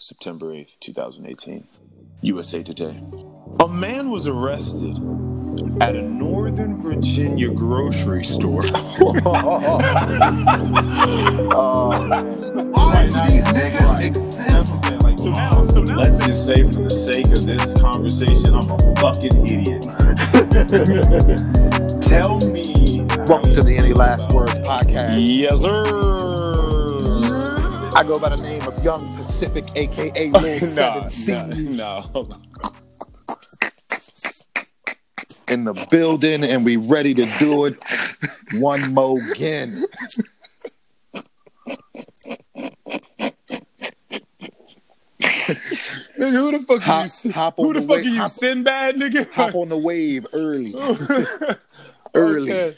September 8th, 2018. USA Today. A man was arrested at a Northern Virginia grocery store. Why do these niggas exist? Like, so now, so now let's just say, for the sake of this conversation, I'm a fucking idiot. Tell me. Welcome to the Any Last Words podcast. Yes, sir. I go by the name of Young Pacific, aka Lil Seven Seas, no, no. in the building, and we ready to do it one more again. Nigga, who the fuck Hop- are you? Sin- hop who the the fuck wa- are you, hop- Sinbad, nigga? Hop on the wave early. Early. Okay.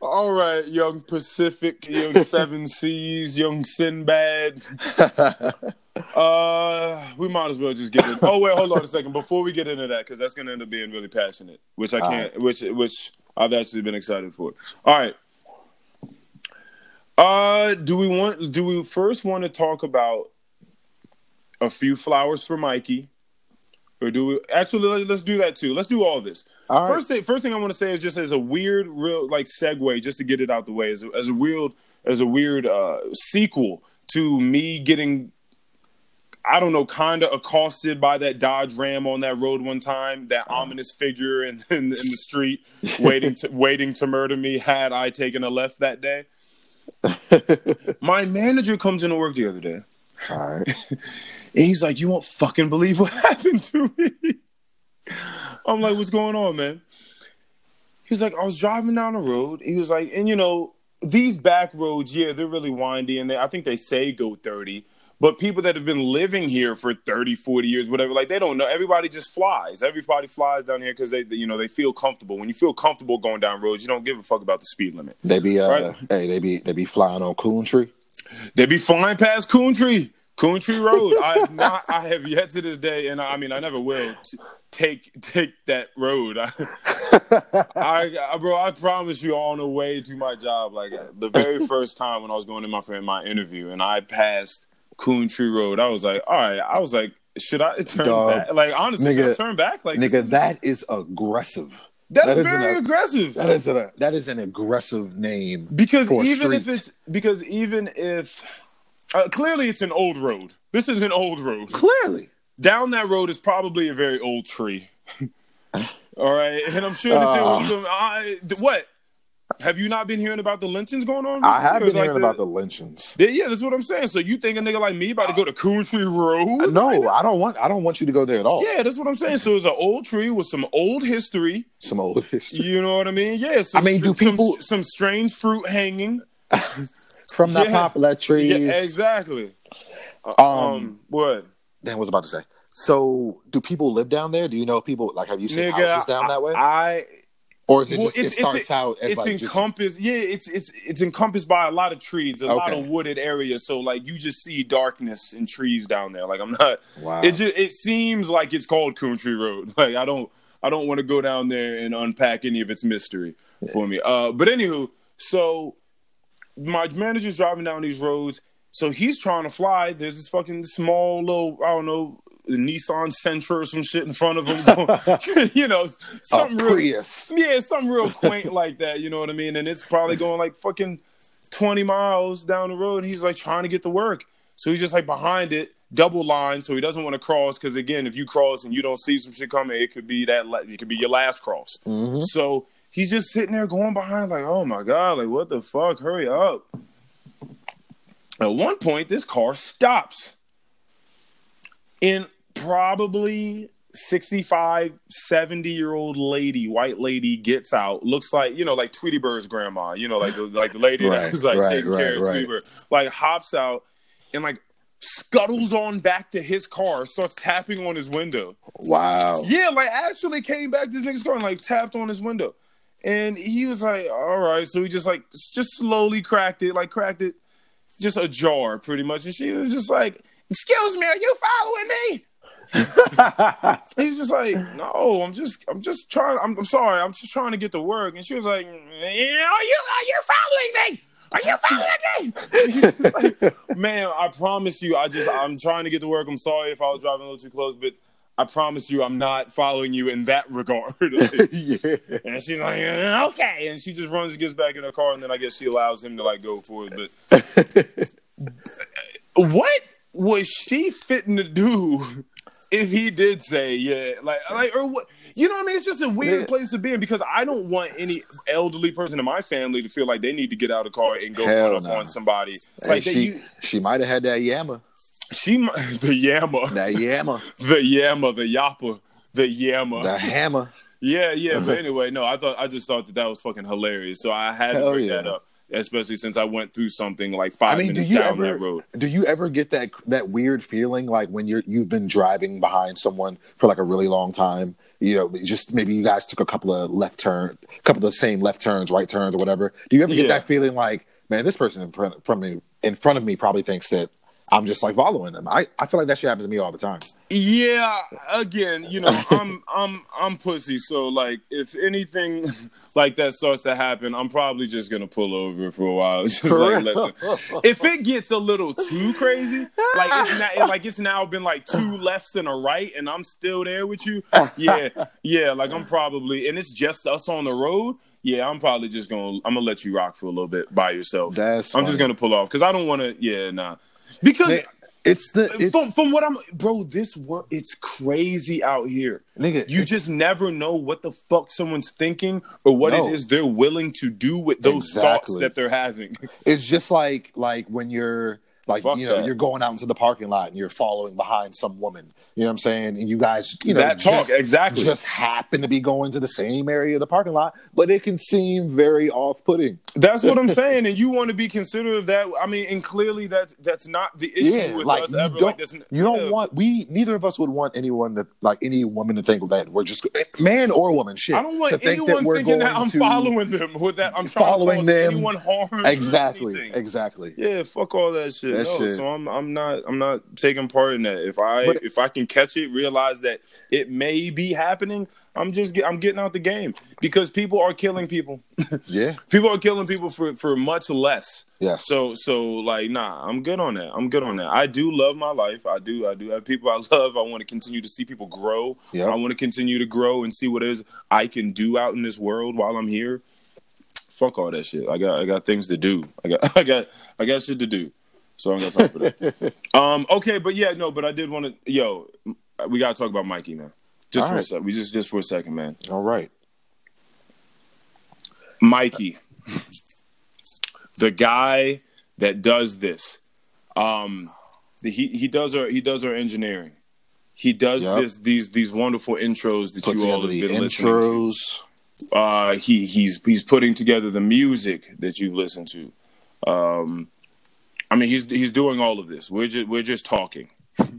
All right, young Pacific, young Seven Seas, young Sinbad. Uh, we might as well just get it. Oh wait, hold on a second. Before we get into that, because that's gonna end up being really passionate, which I can't, which which I've actually been excited for. All right. Uh, do we want? Do we first want to talk about a few flowers for Mikey, or do we actually? let- Let's do that too. Let's do all this. All right. First thing, first thing I want to say is just as a weird, real like segue, just to get it out the way, as a, as a weird, as a weird uh, sequel to me getting, I don't know, kind of accosted by that Dodge Ram on that road one time, that ominous figure in, in in the street waiting to waiting to murder me had I taken a left that day. My manager comes into work the other day. All right. And he's like, "You won't fucking believe what happened to me." I'm like, "What's going on, man?" He's like, "I was driving down the road." He was like, "And you know, these back roads, yeah, they're really windy, and they, I think they say go 30." But people that have been living here for 30, 40 years, whatever, like they don't know. Everybody just flies. Everybody flies down here because they, you know, they feel comfortable. When you feel comfortable going down roads, you don't give a fuck about the speed limit. They be uh, Right. hey, they be they be flying on Coon Tree. They be flying past Coontree, Coontree Road. I have not, I have yet to this day, and I mean, I never will t- take take that road. I, I, I- bro, I promise you, on the way to my job, like the very first time when I was going in my for my interview, and I passed Coontree Road, I was like, all right, I was like, should I turn Dog. back? Like honestly, should I turn back? Like Nigga, is- that is aggressive. that's that very aggressive. That is a that is an aggressive name. because even if it's because even if uh, clearly it's an old road. This is an old road. Clearly. down that road is probably a very old tree. All right, and I'm sure that there was Uh. some. I, what have you not been hearing about the lynchings going on? I have been like hearing about the lynchings. the- yeah, that's what I'm saying. So you think a nigga like me about to go to Coontree Road? No, I don't want I don't want you to go there at all. Yeah, that's what I'm saying. So it's an old tree with some old history. Some old history. You know what I mean? Yeah. Some, I mean, do some- people- some, strange fruit hanging? From that Yeah. poplar trees. Yeah, exactly. Um, Um, what? damn, what was about to say? So, do people live down there? Do you know people like have you seen Nigga, houses down that way? I or is it Well, just it starts out as it's like just encompassed. yeah, it's it's it's encompassed by a lot of trees, a lot of wooded areas. So like you just see darkness and trees down there. Like I'm not. wow. It just it seems like it's called Country Road. Like I don't I don't want to go down there and unpack any of its mystery for me. Uh, but anywho, so my manager's driving down these roads. So he's trying to fly. There's this fucking small little I don't know. Nissan Sentra or some shit in front of him, you know, something real, Prius. yeah, something real quaint like that. You know what I mean? And it's probably going like fucking twenty miles down the road. And he's like trying to get to work, so he's just like behind it, double line, so he doesn't want to cross. Because again, if you cross and you don't see some shit coming, it could be that it could be your last cross. Mhm. So he's just sitting there going behind, like, oh my god, like what the fuck? Hurry up! At one point, this car stops. In probably 65, 70 year old lady, white lady gets out, looks like, you know, like Tweety Bird's grandma, you know, like the, like the lady Right, that was like right, taking right, care of. Tweety Bird, like hops out and like scuttles on back to his car, starts tapping on his window. Wow. Yeah, like actually came back to this nigga's car and like tapped on his window. And he was like, all right. So he just like just slowly cracked it, like cracked it just ajar pretty much. And she was just like, Excuse me, are you following me? He's just like, No, I'm just I'm just trying I'm, I'm sorry, I'm just trying to get to work. And she was like, know, you are you following me? Are you following me? And he's just like, man, I promise you, I just I'm trying to get to work. I'm sorry if I was driving a little too close, but I promise you, I'm not following you in that regard. Like, yeah. and she's like, "Uh, okay, and she just runs and gets back in her car, and then I guess she allows him to like go for it. But what was she fitting to do if he did say yeah, like like or what? You know what I mean? It's just a weird Yeah. place to be in because I don't want any elderly person in my family to feel like they need to get out of the car and go Hell run up no. on somebody. Like she you, she might have had that yammer. She, the yammer, That yammer. the yammer, the yapper, the yammer. that hammer. Yeah, yeah. But anyway, no, I thought I just thought that that was fucking hilarious. So I had to bring yeah. that up, especially since I went through something like five I mean, do minutes you down ever that road. do you ever get that that weird feeling like when you're you've been driving behind someone for like a really long time? You know, just maybe you guys took a couple of left turn, a couple of the same left turns, right turns, or whatever. Do you ever Yeah. get that feeling like, man, this person in front from me in front of me probably thinks that I'm just like following them? I, I feel like that shit happens to me all the time. Yeah, again, you know, I'm I'm I'm pussy. So like, if anything like that starts to happen, I'm probably just gonna pull over for a while. Just like, let the- if it gets a little too crazy, like it's now, like it's now been like two lefts and a right, and I'm still there with you. Yeah, yeah, like I'm probably, and it's just us on the road. Yeah, I'm probably just gonna I'm gonna let you rock for a little bit by yourself. That's I'm just gonna pull off because I don't want to. Yeah, nah, because. Man, It's the it's, from, from what I'm, bro, this work, it's crazy out here. nigga. You just never know what the fuck someone's thinking or what No. it is they're willing to do with those thoughts that they're having. It's just like like when you're like Fuck you know that. you're going out into the parking lot and you're following behind some woman. You know what I'm saying? And you guys, you know, that talk, just, exactly. just happen to be going to the same area of the parking lot, but it can seem very off-putting. that's what I'm saying, and you want to be considerate of that. I mean, and clearly that's that's not the issue Yeah, with like us you ever. don't, Like this, you don't yeah. want we neither of us would want anyone that like any woman to think that we're just man or woman shit. I don't want to think anyone that we're thinking that I'm following them with that. I'm Following to them. anyone harm. exactly, exactly. Yeah, fuck all that shit. That no, shit. so I'm I'm not I'm not taking part in that. If I But- if I can catch it, realize that it may be happening, I'm just get, I'm getting out the game because people are killing people. Yeah, people are killing people for for much less. Yeah. So so like nah, I'm good on that. I'm good on that. I do love my life. I do. I do have people I love. I want to continue to see people grow. Yep. I want to continue to grow and see what it is I can do out in this world while I'm here. Fuck all that shit. I got I got things to do. I got I got I got shit to do. So I don't got time for that. um okay, but yeah, no, but I did want to yo, we gotta talk about Mikey, man. Just All for a sec. We just just for a second, man. all right. Mikey, the guy that does this, um, he he does our he does our engineering. He does Yep. this these these wonderful intros that Put you all have been listening to. intros. Uh, he he's he's putting together the music that you've listened to. Um, I mean, he's he's doing all of this. We're just we're just talking.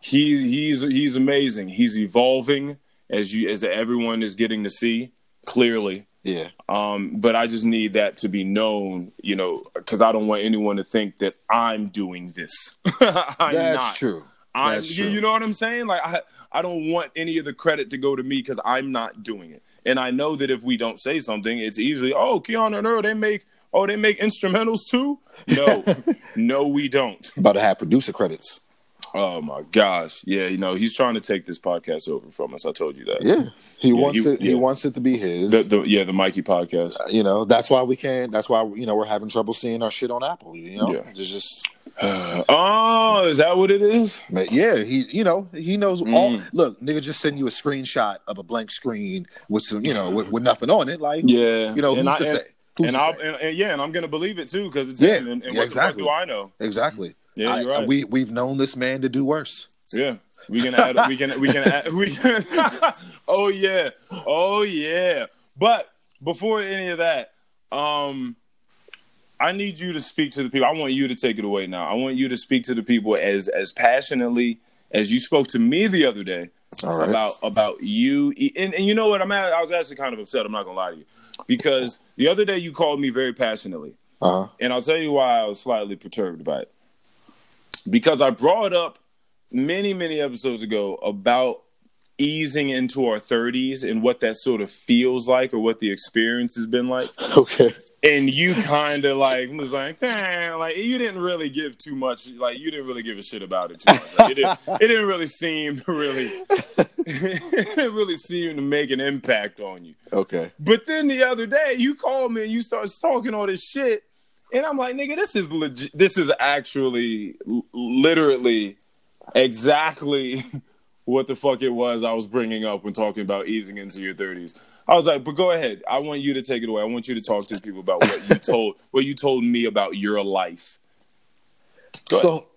He he's he's amazing. He's evolving as you as everyone is getting to see clearly. Yeah. Um, but I just need that to be known, you know, because I don't want anyone to think that I'm doing this. I'm That's not. true. I'm, That's you, true. you know what I'm saying? Like I, I don't want any of the credit to go to me because I'm not doing it. And I know that if we don't say something, it's easily, oh, Keanu and Earl, they make, oh, they make instrumentals too. No, no, we don't. About to have producer credits. Oh my gosh, yeah, you know, he's trying to take this podcast over from us. I told you that. Yeah. He Yeah, wants he- it. He wants it to be his. The, the, yeah, the Mikey podcast. you know, that's why we can't. That's why you know we're having trouble seeing our shit on Apple. You know, Yeah. There's just oh, is that what it is? but yeah. He, you know, he knows all. Mm. Look, nigga, just send you a screenshot of a blank screen with some, you know, with, with nothing on it. Like, Yeah, you know, who's and I, to say? Who's and I'll, and, and yeah, and I'm gonna believe it too because it's Yeah, him. And, and yeah, what exactly. the fuck do I know? exactly. Yeah, I- you're right. we we've known this man to do worse. Yeah, we can add. we can. We can. Add, we can. oh yeah. Oh yeah. But before any of that, um, I need you to speak to the people. I want you to take it away now. I want you to speak to the people as as passionately as you spoke to me the other day right. about about you. And, and you know what? I'm at, I was actually kind of upset. I'm not gonna lie to you because the other day you called me very passionately. Uh huh. And I'll tell you why I was slightly perturbed by it. Because I brought up many, many episodes ago about easing into our 30s and what that sort of feels like or what the experience has been like. Okay. And you kind of like was like, damn, like you didn't really give too much, like you didn't really give a shit about it too much. Like, it, didn't, it didn't really seem to really, it really seemed to make an impact on you. Okay. But then the other day, you called me and you start talking all this shit, and I'm like, nigga, this is legit. This is actually, literally, exactly what the fuck it was I was bringing up when talking about easing into your 30s. I was like, but go ahead. I want you to take it away. I want you to talk to people about what you told, what you told me about your life. So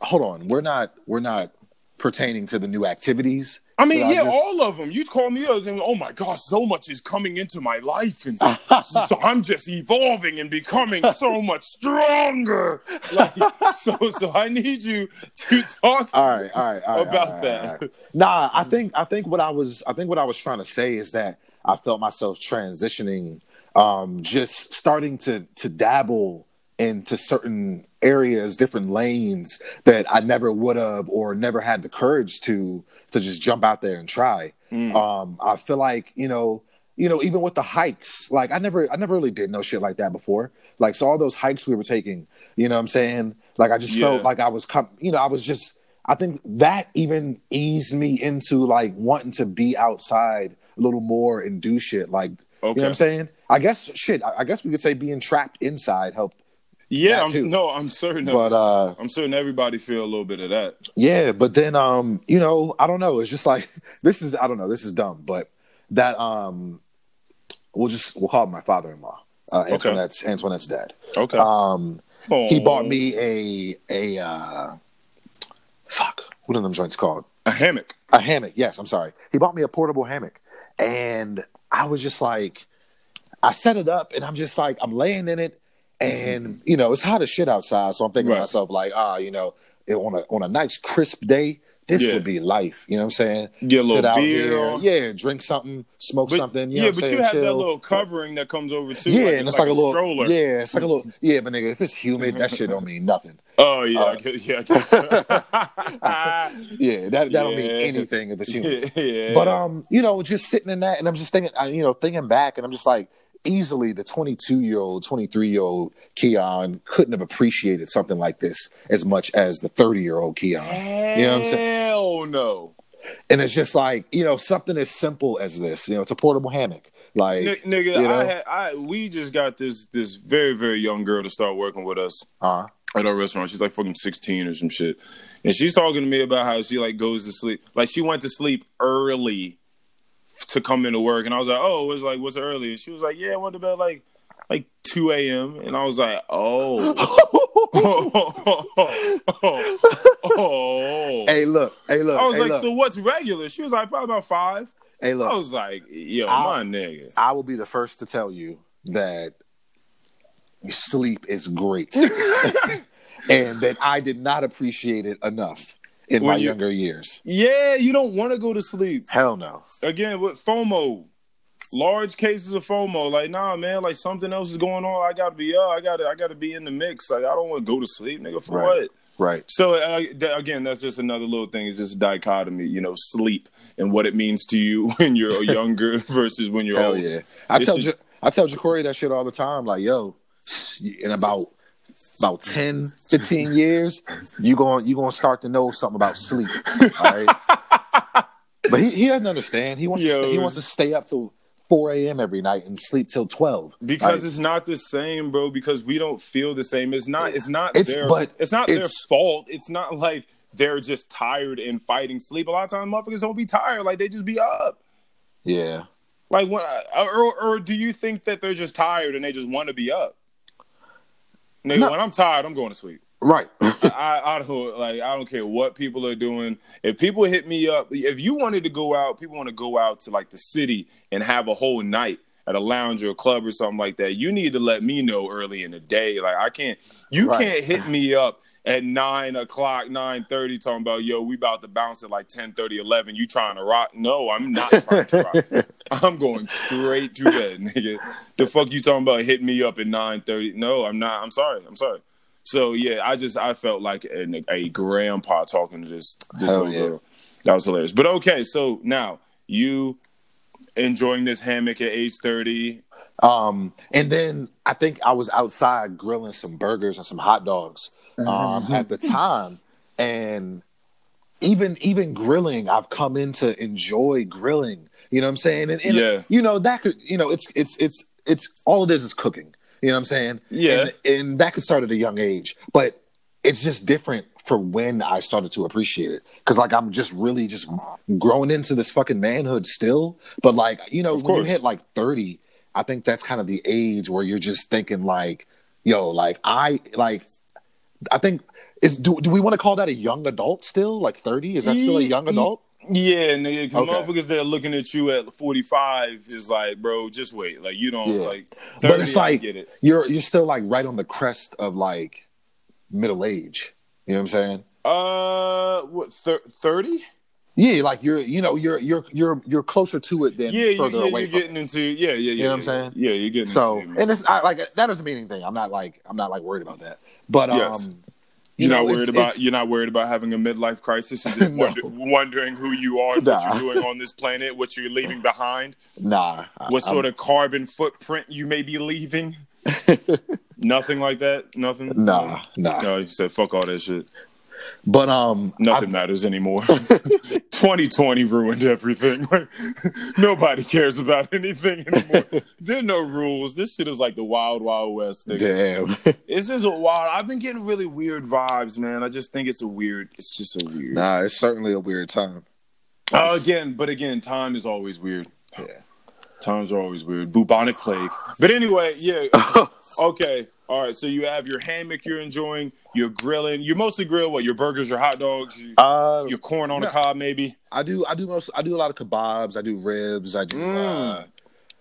hold on. We're not we're not pertaining to the new activities. I mean, yeah, just- all of them. You call me up and oh my gosh, so much is coming into my life, and so I'm just evolving and becoming so much stronger. Like, so, so I need you to talk. All right, all right, all right. About all right, that. all right. Nah, I think I think what I was I think what I was trying to say is that I felt myself transitioning, um, just starting to to dabble into certain areas, different lanes that I never would have or never had the courage to to just jump out there and try. Um, I feel like you know. You know, even with the hikes, like I never, I never really did no shit like that before. Like, so all those hikes we were taking, you know, what I'm saying, like I just Yeah. felt like I was, com- you know, I was just, I think that even eased me into like wanting to be outside a little more and do shit. Like, you know what I'm saying? I guess shit. I I guess we could say being trapped inside helped. Yeah. I'm, no, I'm certain. But uh I'm certain everybody feel a little bit of that. yeah, but then um, you know, I don't know. It's just like this is I don't know. This is dumb, but that um, we'll just we'll call my father-in-law, uh, Antoinette's Antoinette's dad. Okay. Um, he Oh, bought me a a uh, fuck. What are them joints called? a hammock. A hammock. Yes, I'm sorry. He bought me a portable hammock, and I was just like, I set it up, and I'm just like, I'm laying in it, and you know, it's hot as shit outside, so I'm thinking Right. to myself like, ah, you know, it, on a on a nice crisp day, this Yeah. would be life. You know what I'm saying? Get a Sit little out beer here, yeah, drink something, smoke But, something. You yeah, know I'm but you saying? have that little covering that comes over too. Yeah, like, and it's like, a a little stroller. Yeah, it's like a little yeah, but nigga, if it's humid, that shit don't mean nothing. Oh yeah, Uh, I guess, yeah, I guess. So. yeah, that that don't mean anything if it's humid. yeah. But um, you know, just sitting in that, and I'm just thinking, I- you know, thinking back, and I'm just like, easily the 22 year old, 23 year old Keon couldn't have appreciated something like this as much as the 30 year old Keon. You know what I'm saying? Hell no. And it's just like, you know, something as simple as this. You know, it's a portable hammock. Like, N- nigga, you know? I had I we just got this this very very young girl to start working with us uh, at our restaurant. She's like fucking sixteen or some shit, and she's talking to me about how she like goes to sleep. Like she went to sleep early to come into work, and I was like, oh, it was like what's early? And she was like, yeah, I went to bed like like two a.m. And I was like, oh, oh, oh. hey, look, hey, look. I was hey, like, look, so what's regular? She was like, probably about five. hey, look. I was like, yo, I- my nigga. I will be the first to tell you that sleep is great, and that I did not appreciate it enough in When my you- younger years. Yeah, you don't want to go to sleep. Hell no. Again, with FOMO, large cases of FOMO. Like, nah, man, like something else is going on. I gotta be up. I gotta, I gotta be in the mix. Like, I don't want to go to sleep, nigga. For Right. what? Right. So uh, th- again, that's just another little thing. Is this dichotomy, you know, sleep and what it means to you when you're younger versus when you're Hell old. yeah. I This tell is- Ja- I tell Jacory that shit all the time. Like, yo, in about about 10, 15 years, you going you gonna start to know something about sleep. All right. but he, he doesn't understand. He wants to stay, he wants to stay up till four AM every night and sleep till twelve. Because Like, it's not the same, bro. Because we don't feel the same. It's not. It's not It's- their. but it's not their fault. It's not like they're just tired and fighting sleep. A lot of times, motherfuckers don't be tired. Like they just be up. yeah. Like when, or, or do you think that they're just tired and they just want to be up? Nigga, No. when I'm tired, I'm going to sleep. Right. I, I don't like. I don't care what people are doing. If people hit me up, if you wanted to go out, people want to go out to like the city and have a whole night at a lounge or a club or something like that. You need to let me know early in the day. Like I can't. You Right. can't hit me up at nine o'clock, nine thirty, talking about yo, we about to bounce at like 10, 30, 11. You trying to rock? No, I'm not trying to rock. I'm going straight to bed, nigga. The fuck you talking about? Hit me up at nine thirty? No, I'm not. I'm sorry. I'm sorry. So yeah, I just I felt like a, a grandpa talking to this this Hell little yeah. girl. That was hilarious. But okay, so now you enjoying this hammock at age 30. Um, and then I think I was outside grilling some burgers and some hot dogs um, at the time, and even even grilling, I've come in to enjoy grilling. You know what I'm saying? And, and Yeah. you know that could you know it's it's it's it's all it is is cooking. You know what I'm saying? Yeah. and, and that could start at a young age, but it's just different for when I started to appreciate it because like I'm just really just growing into this fucking manhood still. But like you know Of when you hit like 30, I think that's kind of the age where you're just thinking like, yo, like I like I think is do do we want to call that a young adult still? Like 30? Is that still a young adult? Yeah, nigga, because Okay. motherfuckers that are looking at you at 45 is like, bro, just wait. Like, you don't, Yeah. like, 30, But it's like get it. you're you're still like right on the crest of like middle age. You know what I'm saying? Uh, what, 30? Yeah, like you're you know you're you're you're you're closer to it than Yeah, you, further yeah away you're getting into, yeah, yeah, yeah. You know what I'm saying? Yeah, you're getting So into it. and it's I, like that doesn't mean anything. I'm not like I'm not like worried about that. But Yes. um, you You're know, not it's- worried about it's- you're not worried about having a midlife crisis and just No. wonder, wondering who you are, and what you're doing on this planet, what you're leaving behind, nah. what sort of carbon footprint you may be leaving. Nothing like that. Nothing. Nah, nah. No, you said fuck all that shit. But um, Nothing matters anymore. 2020 ruined everything. Like, nobody cares about anything anymore. there are no rules. This shit is like the wild, wild west. Nigga. damn. This is a wild. I've been getting really weird vibes, man. I just think it's a weird. It's just a weird. nah, it's certainly a weird time. Uh, again, but again, time is always weird. Yeah. Times are always weird. Bubonic plague. But anyway, yeah. Okay. All right. So you have your hammock you're enjoying. You're grilling. You mostly grill what? Your burgers, your hot dogs, you, Uh, your corn on the no. cob, maybe. I do. I do most. I do a lot of kebabs. I do ribs. I do. Mm. Uh,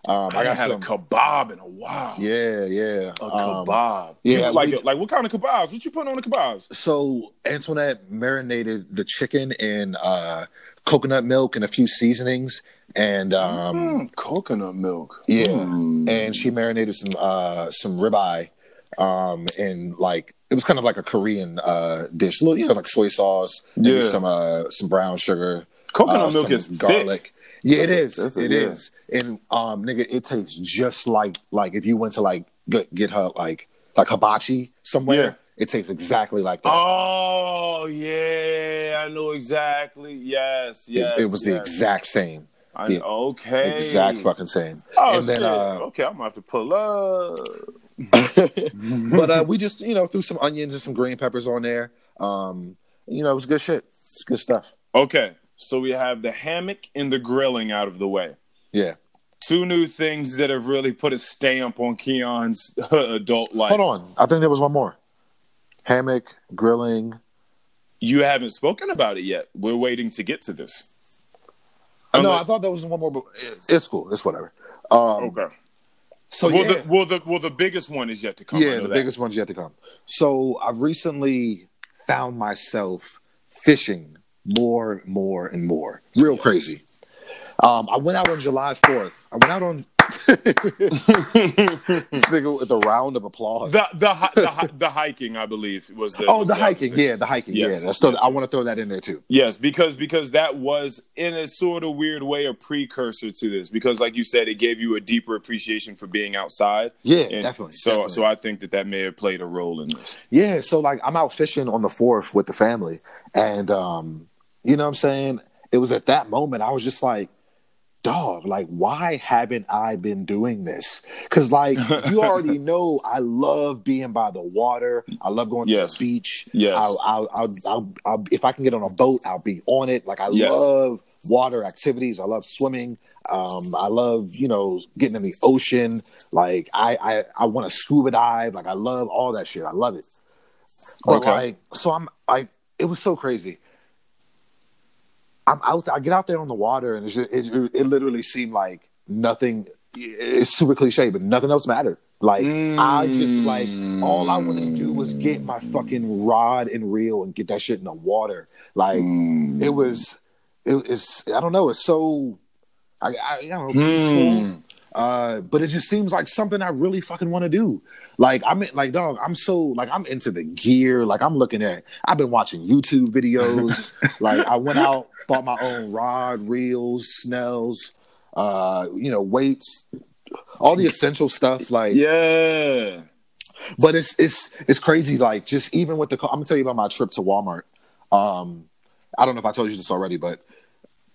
um, I, I got had some. a kebab in a while. yeah, yeah. A Um, kebab. yeah, You like we- like what kind of kebabs? What you putting on the kebabs? so Antoinette marinated the chicken in uh, coconut milk and a few seasonings, and um, Mm, coconut milk. yeah, Mm. and she marinated some uh, some ribeye, um, and like it was kind of like a Korean uh, dish, little you know like soy sauce, maybe Yeah. some uh, some brown sugar, Coconut uh, milk some is garlic. thick. Yeah, it That's a- a- It yeah. is. And um, nigga, it tastes just like like if you went to like get, get her like like hibachi somewhere. Yeah. It tastes exactly like that. Oh yeah, I know exactly. Yes, It- yes. it, was the exact same, I, yeah. Okay. exact fucking same. Oh and then, shit. uh, okay, I'm gonna have to pull up. but uh, we just you know threw some onions and some green peppers on there. Um, you know, it was good shit. It's good stuff. Okay, so we have the hammock and the grilling out of the way. Yeah. Two new things that have really put a stamp on Keon's adult life. Hold on. I think there was one more. Hammock, grilling. You haven't spoken about it yet. We're waiting to get to this. Oh, no, Unless- I thought there was one more, but it's cool. It's whatever. Um, Okay. So well, yeah, the well the well the biggest one is yet to come. Yeah, the that. biggest one's yet to come. So I've recently found myself fishing more, more, and more. Real crazy. Um, I went out on July fourth. I went out on this nigga with a round of applause. The the the, the hiking, I believe, was the oh, was the other hiking. thing. Yeah, the hiking. Yes, yeah, that's still, yes, I want to throw that in there too. Yes, because because that was in a sort of weird way a precursor to this. Because, like you said, it gave you a deeper appreciation for being outside. Yeah, And definitely. So definitely. so I think that that may have played a role in this. Yeah, so like I'm out fishing on the fourth with the family, and um, you know what I'm saying? It was at that moment I was just like, dog, like why haven't I been doing this? Because like you already know, I love being by the water. I love going to Yes. the beach. Yes. I'll, I'll, I'll, I'll, I'll, if I can get on a boat, I'll be on it. Like I Yes. love water activities. I love swimming. Um, I love you know getting in the ocean. Like I, I, I want to scuba dive. Like I love all that shit. I love it. But Okay. like, so I'm like, it was so crazy. I'm out. I get out there on the water, and it's just, it, it literally seemed like nothing. It's super cliche, but nothing else mattered. Like I just like all I wanted to do was get my fucking rod and reel and get that shit in the water. Like Mm. it was, it is. I don't know. It's so. I, I, I don't know. Peaceful. Hmm. Uh, but it just seems like something I really fucking want to do. Like I'm in, like dog, I'm so like I'm into the gear. Like I'm looking at. I've been watching YouTube videos. like I went out, bought my own rod, reels, snells, uh, you know, weights, all the essential stuff. Like Yeah. but it's it's it's crazy. Like just even with the, I'm gonna tell you about my trip to Walmart. Um, I don't know if I told you this already, but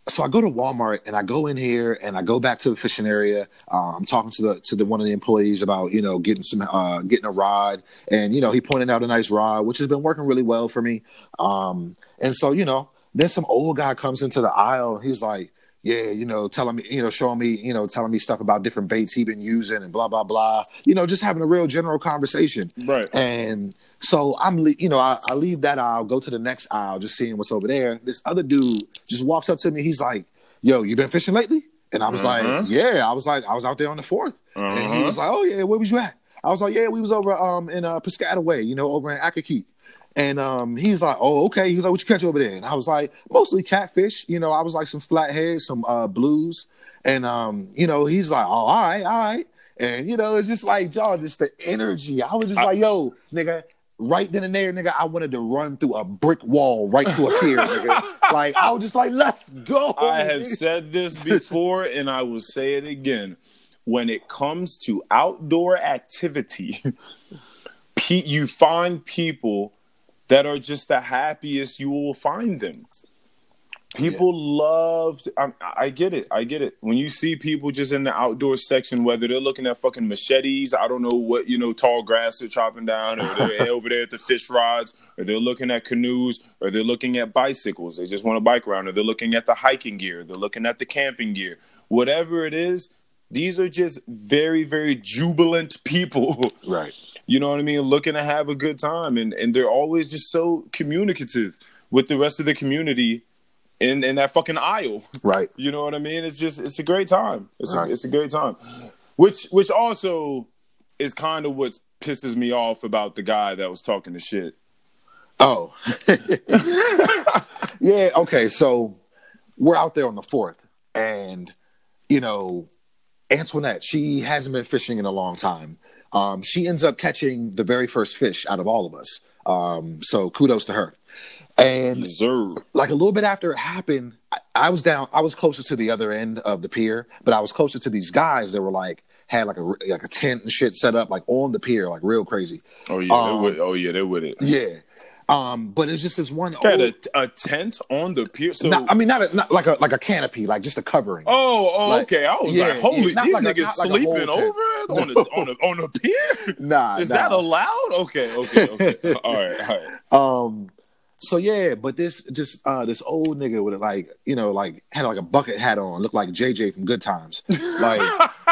so I go to Walmart and I go in here and I go back to the fishing area. Uh, I'm talking to the to the one of the employees about you know getting some uh, getting a rod, and you know he pointed out a nice rod which has been working really well for me. Um, and so you know then some old guy comes into the aisle he's like. Yeah, you know, telling me, you know, showing me, you know, telling me stuff about different baits he been using and blah blah blah. You know, just having a real general conversation. Right. And so I'm, le- you know, I, I leave that aisle, go to the next aisle, just seeing what's over there. This other dude just walks up to me. He's like, "Yo, you been fishing lately?" And I was Uh-huh. like, "Yeah." I was like, "I was out there on the 4th and he Uh-huh. was like, "Oh yeah, where was you at?" I was like, "Yeah, we was over um in uh, Piscataway, you know, over in Accokeek." And um, he's like, "Oh, okay." He was like, "What you catch over there?" And I was like, "Mostly catfish." You know, I was like some flatheads, some uh, blues, and um, you know, he's like, "Oh, all right, all right." And you know, it's just like, y'all, just the energy. I was just like, "Yo, nigga." Right then and there, nigga, I wanted to run through a brick wall right to a pier, nigga. Like I was just like, "Let's go!" I have nigga. said this before and I will say it again. When it comes to outdoor activity, you find people that are just the happiest you will find them. People love. To, I, I get it. I get it. When you see people just in the outdoor section, whether they're looking at fucking machetes, I don't know what you know, tall grass they're chopping down, or they're over there at the fish rods, or they're looking at canoes, or they're looking at bicycles. They just want to bike around, or they're looking at the hiking gear, they're looking at the camping gear. Whatever it is, these are just very, very jubilant people. right. You know what I mean, looking to have a good time, and and they're always just so communicative with the rest of the community in in that fucking aisle. Right. You know what I mean? It's just it's a great time. It's Right. a, it's a great time. Which which also is kind of what pisses me off about the guy that was talking the shit. Oh. yeah, okay. So we're out there on the fourth, and you know, Antoinette, she hasn't been fishing in a long time. Um, she ends up catching the very first fish out of all of us. Um, so kudos to her. And Deserve. like a little bit after it happened, I, I was down. I was closer to the other end of the pier, but I was closer to these guys that were like had like a like a tent and shit set up like on the pier, like real crazy. Oh yeah, Um, with, oh yeah, they're with it. Yeah. Um, but it's just this one. Old- a, a tent on the pier. So not, I mean, not, a, not like a like a canopy, like just a covering. Oh, oh Like, okay. I was yeah, like, holy, yeah, these like niggas a sleeping tent. over on the on the on the pier. nah, Is nah. that allowed? Okay, okay, okay. all right, all right. Um, so yeah, but this just uh this old nigga with like you know like had like a bucket hat on, looked like JJ from Good Times. Like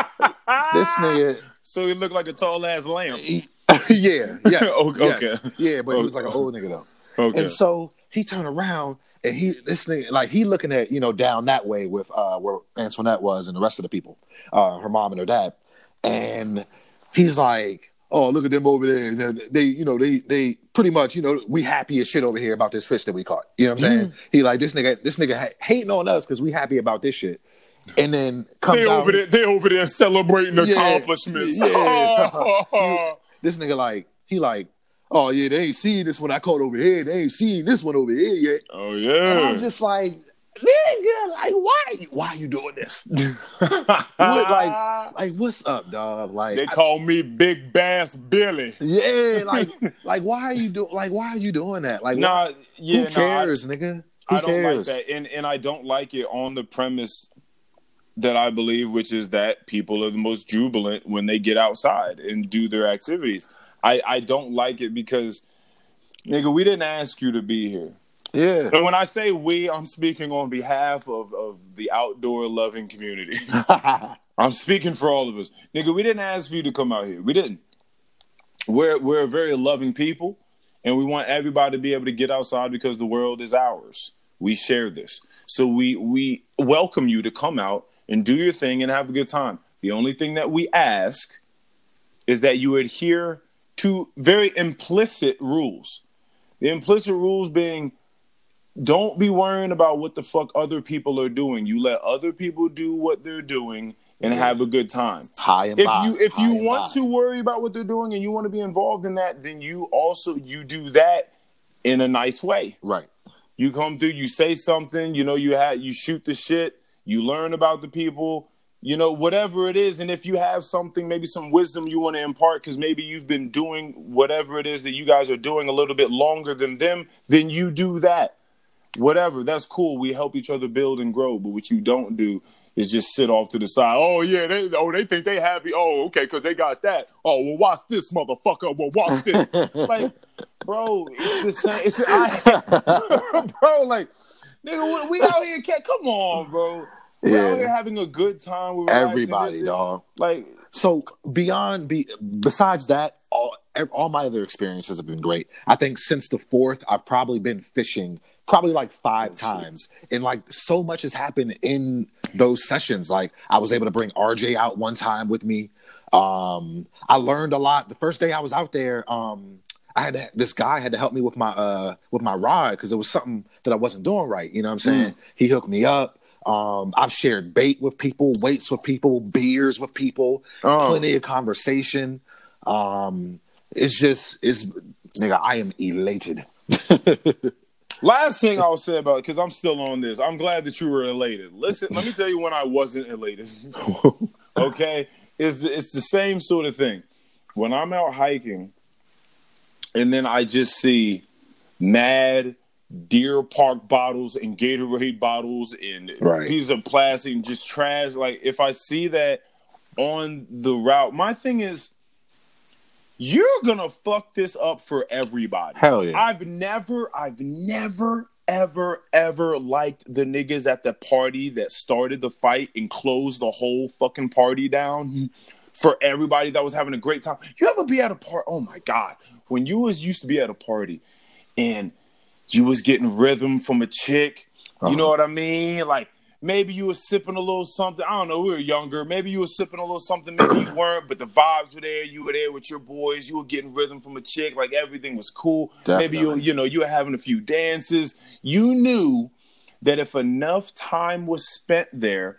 this nigga, So he looked like a tall ass lamb. he, yeah, yes, Okay, yes. okay. yeah, but he was like an old nigga though. Okay. And so he turned around and he this nigga like he looking at you know down that way with uh where Antoinette was and the rest of the people, uh her mom and her dad, and he's like, oh look at them over there. They- they you know they they pretty much you know we happy as shit over here about this fish that we caught. You know what I'm saying? He like this nigga this nigga ha- hating on us because we happy about this shit. And then comes they over there. They over there celebrating Yeah, accomplishments. yeah. this nigga like he like oh yeah they ain't seen this one I caught over here. They ain't seen this one over here yet. oh And yeah. I'm just like, nigga, like, why? Why are you doing this? what, like, like, what's up, dog? Like, they I- call me Big Bass Billy. yeah, like, like, why are you doing? Like, why are you doing that? Like, Nah, why- yeah, who nah, I- cares, nigga? Who I don't cares? like that, and and I don't like it on the premise that I believe, which is that people are the most jubilant when they get outside and do their activities. I I don't like it because, nigga, we didn't ask you to be here. Yeah, And when I say we, I'm speaking on behalf of of the outdoor loving community. I'm speaking for all of us, nigga. We didn't ask for you to come out here. We didn't. We're we're a very loving people, and we want everybody to be able to get outside because the world is ours. We share this, so we we welcome you to come out and do your thing and have a good time. The only thing that we ask is that you adhere to very implicit rules. The implicit rules being don't be worrying about what the fuck other people are doing. You let other people do what they're doing. and have a good time. High and If by, you if you want by. to worry about what they're doing and you want to be involved in that, then you also you do that in a nice way. right, You come through, you say something, you know, you had you shoot the shit, you learn about the people, you know, whatever it is. And if you have something, maybe some wisdom you want to impart, because maybe you've been doing whatever it is that you guys are doing a little bit longer than them, then you do that. Whatever, that's cool. We help each other build and grow. But what you don't do is just sit off to the side. Oh yeah, they oh they think they happy. Oh okay, because they got that. Oh well, watch this motherfucker. Well, watch this. like, bro, it's the same. It's I, bro, like, nigga, we- we out here. Cat, come on, bro. We're Yeah. out here having a good time. We're everybody, dog. Like, So beyond be besides that, all all my other experiences have been great. I think since the fourth, I've probably been fishing probably like five times, and like so much has happened in those sessions. Like I was able to bring RJ out one time with me. Um, I learned a lot. The first day I was out there, um, I had to, this guy had to help me with my uh with my rod because it was something that I wasn't doing right. You know what I'm saying? He hooked me up. Um, I've shared bait with people, weights with people, beers with people, Oh. plenty of conversation. Um, it's just it's nigga, I am elated. Last thing I'll say about because I'm still on this. I'm glad that you were elated. Listen, let me tell you when I wasn't elated. okay, it's the, it's the same sort of thing. When I'm out hiking, and then I just see mad Deer Park bottles and Gatorade bottles and Right. pieces of plastic and just trash. Like if I see that on the route, my thing is. You're gonna fuck this up for everybody. Hell yeah. I've never, I've never, ever, ever liked the niggas at the party that started the fight and closed the whole fucking party down for everybody that was having a great time. You ever be at a party? Oh my god, when you was used to be at a party and you was getting rhythm from a chick, you know uh-huh. what I mean? Like maybe you was sipping a little something. I don't know. We were younger. Maybe you was sipping a little something. Maybe you weren't. But the vibes were there. You were there with your boys. You were getting rhythm from a chick. Like everything was cool. Maybe you, you know, you were having a few dances. You knew that if enough time was spent there,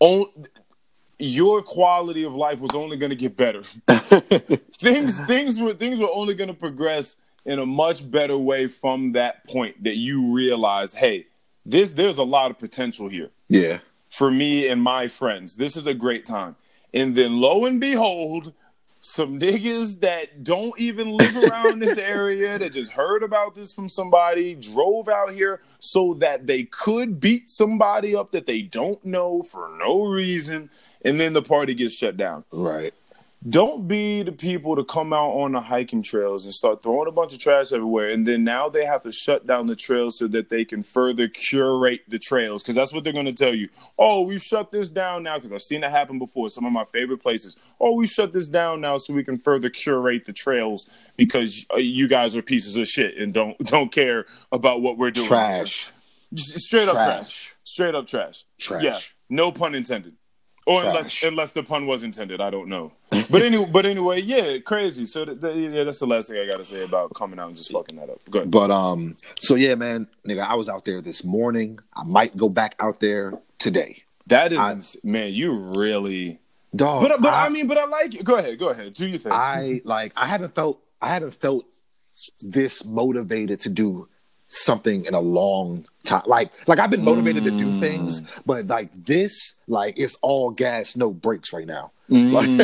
on, your quality of life was only going to get better. things things were things were only going to progress in a much better way from that point that you realize, hey, this there's a lot of potential here Yeah. for me and my friends. This is a great time. And then lo and behold, some niggas that don't even live around this area that just heard about this from somebody drove out here so that they could beat somebody up that they don't know for no reason and then the party gets shut down Right. Don't be the people to come out on the hiking trails and start throwing a bunch of trash everywhere and then now they have to shut down the trails so that they can further curate the trails because that's what they're going to tell you. Oh we've shut this down now because i've seen it happen before some of my favorite places. Oh we've shut this down now so we can further curate the trails because uh, you guys are pieces of shit and don't don't care about what we're doing. Trash. Straight up Trash. trash. Straight up trash. Trash. yeah. No pun intended or unless Trash. unless the pun was intended, I don't know. But anyway, but anyway, yeah, crazy. So th- th- yeah, that's the last thing I got to say about coming out and just fucking that up. Go ahead. But um, so yeah, man, nigga, I was out there this morning. I might go back out there today. That is, I- man, you really. Dog. But but I, mean, but I like it. Go ahead, go ahead. Do you think? I like I haven't felt I haven't felt this motivated to do something in a long time. Like like I've been motivated to do things, but like this, like it's all gas, no brakes right now. Like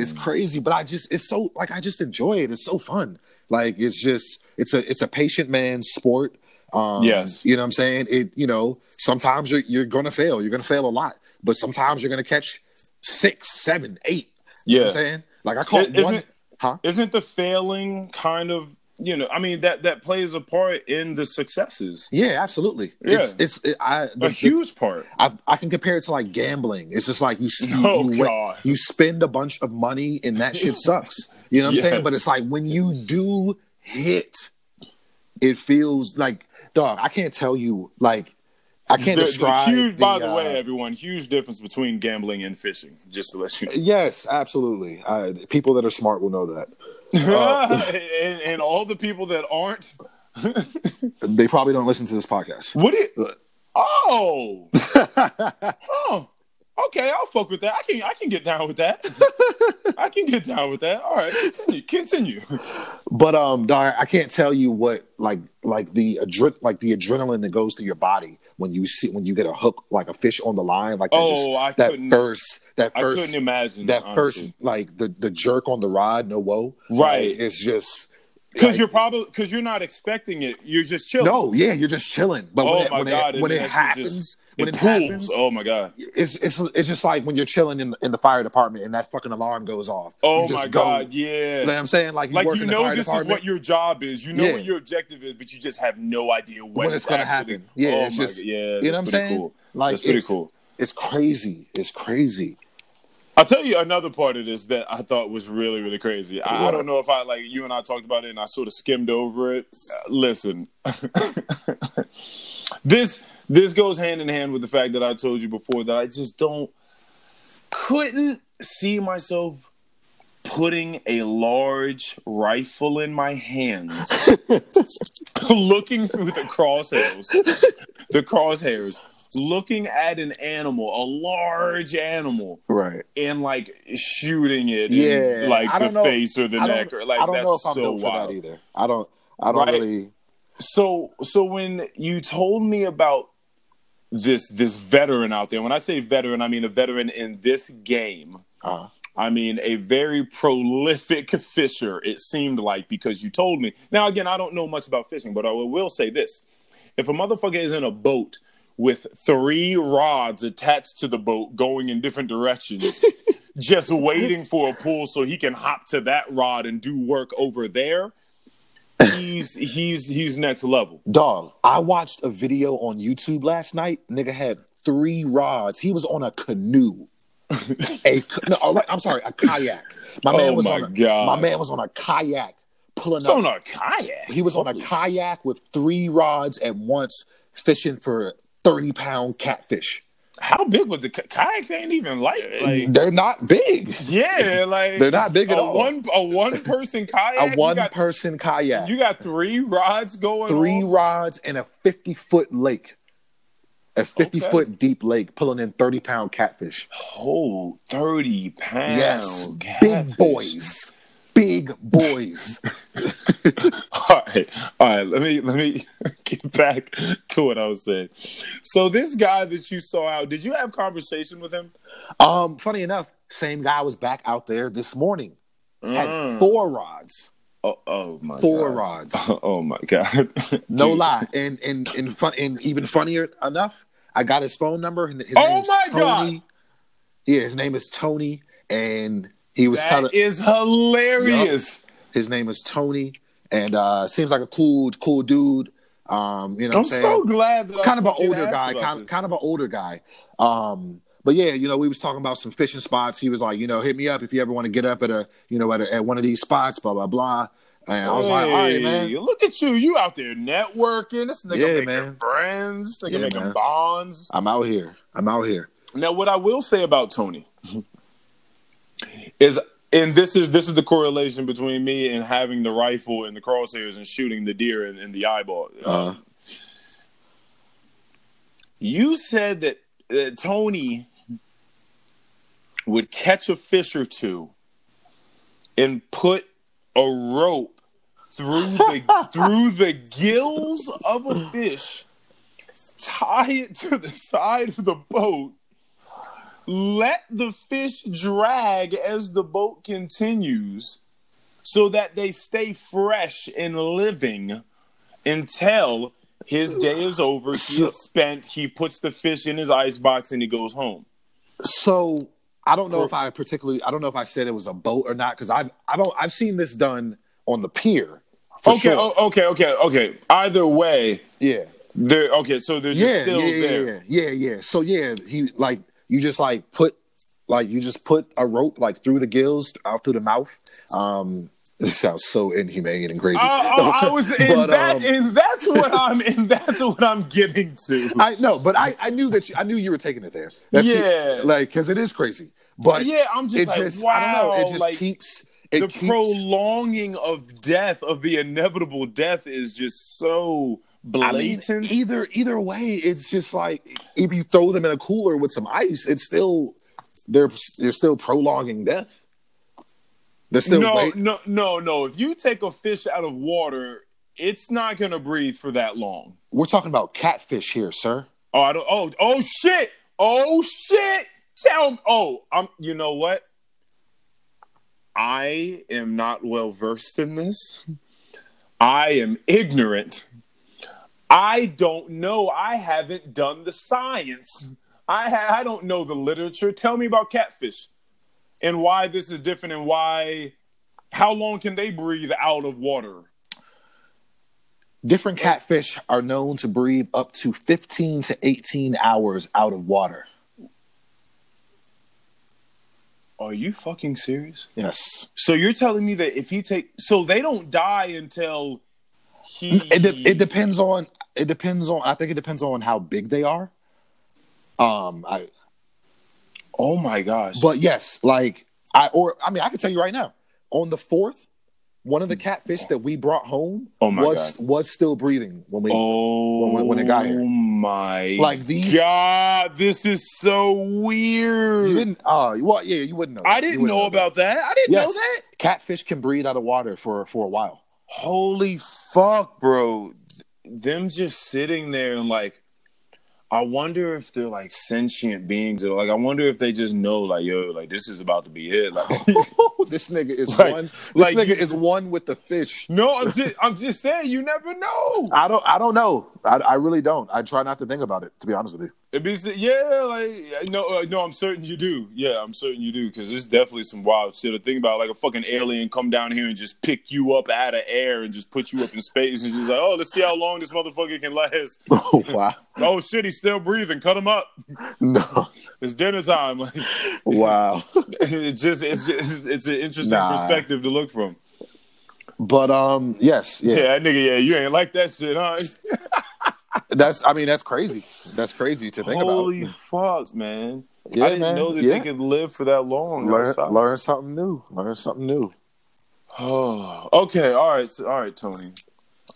it's crazy, but I just it's so like I just enjoy it. It's so fun. Like it's just it's a it's a patient man's sport. Um, Yes. you know what I'm saying. It you know sometimes you're you're gonna fail. You're gonna fail a lot, but sometimes you're gonna catch six, seven, eight. You know what I'm Yeah. saying? Like I caught Isn't- one. Huh? Isn't the failing kind of you know? I mean that that plays a part in the successes. Yeah, absolutely. Yeah. It's it's it, I the, A huge part. I, I can compare it to like gambling. It's just like you Oh, you, God. you spend a bunch of money and that shit sucks. You know what I'm saying? But it's like when you do hit, it feels like dog. I can't tell you like I can't The- the describe. huge, by the uh, way, everyone, huge difference between gambling and fishing. Just to let you know. Yes, absolutely. Uh, people that are smart will know that. and, and all the people that aren't. They probably don't listen to this podcast. What it? Oh. oh. okay, I'll fuck with that. I can I can get down with that. I can get down with that. All right, continue. Continue. But um, I can't tell you what like like the adre- like the adrenaline that goes through your body when you see when you get a hook like a fish on the line like that, Oh, I just, that first that I first couldn't imagine that honestly. first like the the jerk on the rod no whoa Right. Like, it's just because like, you're probably because you're not expecting it. You're just chilling. no yeah you're just chilling but Oh when it, my when God, it, when it happens just- when it it, pulls. happens Oh my god. it's, it's it's just like when you're chilling in in the fire department and that fucking alarm goes off Oh my go. god. Yeah. You know what I'm saying like you like work you in the know fire this is what your job is. You know Yeah. what your objective is, but you just have no idea when, when it's gonna happen yeah Oh it's just God. Yeah. you know what I'm pretty saying Cool. like that's pretty it's- cool. it's crazy it's crazy I'll tell you another part of this that I thought was really, really crazy. I, I don't know if I like you and I talked about it and I sort of skimmed over it. Uh, listen, this this goes hand in hand with the fact that I told you before that I just don't couldn't see myself putting a large rifle in my hands, looking through the crosshairs, the crosshairs, looking at an animal, a large animal, right and like shooting it Yeah, in like the know- face or the neck or like I don't that's know if I'm so built for that either. I don't. I don't Right. really. So so when you told me about this this veteran out there, when I say veteran, I mean a veteran in this game. Uh, I mean a very prolific fisher. It seemed like because you told me. Now again, I don't know much about fishing, but I will say this: if a motherfucker is in a boat with three rods attached to the boat going in different directions. Just waiting for a pull so he can hop to that rod and do work over there. He's he's he's next level. dog, I watched a video on YouTube last night. Nigga had three rods. He was on a canoe. a no, right, I'm sorry, a kayak. My man Oh was my on. A, God. My man was on a kayak pulling up. on a kayak. he was on a kayak with three rods at once, fishing for thirty pound catfish. How big was the ka- kayaks? Ain't even light. Uh, like They're not big. yeah, like They're not big at a all. One a one person kayak. A one got, person kayak. You got three rods going. three on? rods in a 50 foot lake a 50 Okay. foot deep lake pulling in 30 pound catfish Oh, 30 pounds. yes catfish. big boys big boys All right, all right. Let me let me get back to what I was saying. So this guy that you saw out, did you have conversation with him? um funny enough same guy was back out there this morning had Mm. four rods Oh, oh my four god. rods Oh my god. no lie and and and fun and even funnier enough i got his phone number and his Oh my tony God. yeah his name is tony and he was telling That is hilarious. His name is Tony, and uh, seems like a cool, cool dude. Um, you know, I'm what I'm so glad that I kind of an older guy, kind, kind of an older guy. Um, but yeah, you know, we was talking about some fishing spots. He was like, you know, hit me up if you ever want to get up at a, you know, at, a, at one of these spots, blah blah blah. And I was like, all right, man. Look at you. You out there networking. This nigga Yeah, making man. friends. This nigga Yeah, making man. bonds. I'm out here. I'm out here. Now, what I will say about Tony is, and this is this is the correlation between me and having the rifle and the crosshairs and shooting the deer in, in the eyeball. Uh, You said that uh, Tony would catch a fish or two and put a rope through the through the gills of a fish, tie it to the side of the boat, let the fish drag as the boat continues, so that they stay fresh and living until his day is over. He is spent. He puts the fish in his ice box and he goes home. so I don't know if I particularly, I don't know if I said it was a boat or not because I've, I've, I've seen this done on the pier. Okay, sure. o- okay, okay, okay. Either way, yeah. they're okay. So they're just yeah, still yeah, there. yeah, yeah, yeah. So yeah, he like you just like put like you just put a rope like through the gills out through the mouth. Um, this sounds so inhumane and crazy. I, I, I was, and, But, that, um, and that's what I'm, and that's what I'm getting to. I know, but I, I knew that you, I knew you were taking it there. That's the- Yeah. like because it is crazy. But yeah, I'm just like, just wow, I don't know. It just like keeps it the keeps, prolonging of death, of the inevitable death, is just so I mean, either either way, it's just like if you throw them in a cooler with some ice, it's still they're they're still prolonging death. They're still no, wait- no, no, no. If you take a fish out of water, it's not gonna breathe for that long. We're talking about catfish here, sir. Oh, I don't. Oh, oh shit! Oh shit! Tell. Oh, I'm. You know what? I am not well versed in this. I am ignorant. I don't know. I haven't done the science. I ha- I don't know the literature. Tell me about catfish and why this is different and why. How long can they breathe out of water? Different catfish are known to breathe up to 15 to 18 hours out of water. Are you fucking serious? Yes. So you're telling me that if he take, so they don't die until he. It, de- it depends on it depends on I think it depends on how big they are. Um I Oh my gosh! but yes, like I or I mean I can tell you right now. On the 4th, one of the catfish that we brought home Oh was was still breathing when we oh when- when it got here. Oh my Like these- God, this is so weird. You didn't uh well yeah, you wouldn't know. I didn't wouldn't know about that. I didn't Yes. know that. Catfish can breathe out of water for for a while. Holy fuck, bro! Them just sitting there and like, I wonder if they're like sentient beings or like I wonder if they just know like yo like this is about to be it. Like, this nigga is Like- one. This like nigga is one with the fish. no, I'm just I'm just saying you never know. I don't. I don't know. I, I really don't. I try not to think about it. To be honest with you. It be yeah, like no, uh, no. I'm certain you do. Yeah, I'm certain you do because there's definitely some wild shit to think about. Like a fucking alien come down here and just pick you up out of air and just put you up in space and just like, oh, let's see how long this motherfucker can last. Oh wow. oh shit, he's still breathing. Cut him up. No. It's dinner time. Like Wow. it just it's just it's an interesting Nah. perspective to look from. But um, yes, yeah. Yeah, nigga. Yeah, you ain't like that shit, huh? That's. I mean, that's crazy. That's crazy to think Holy about. Holy fuck, man! Yeah, I didn't man. know that Yeah. they could live for that long. Learn, learn something new. Learn something new. Oh, okay. All right. So, all right, Tony.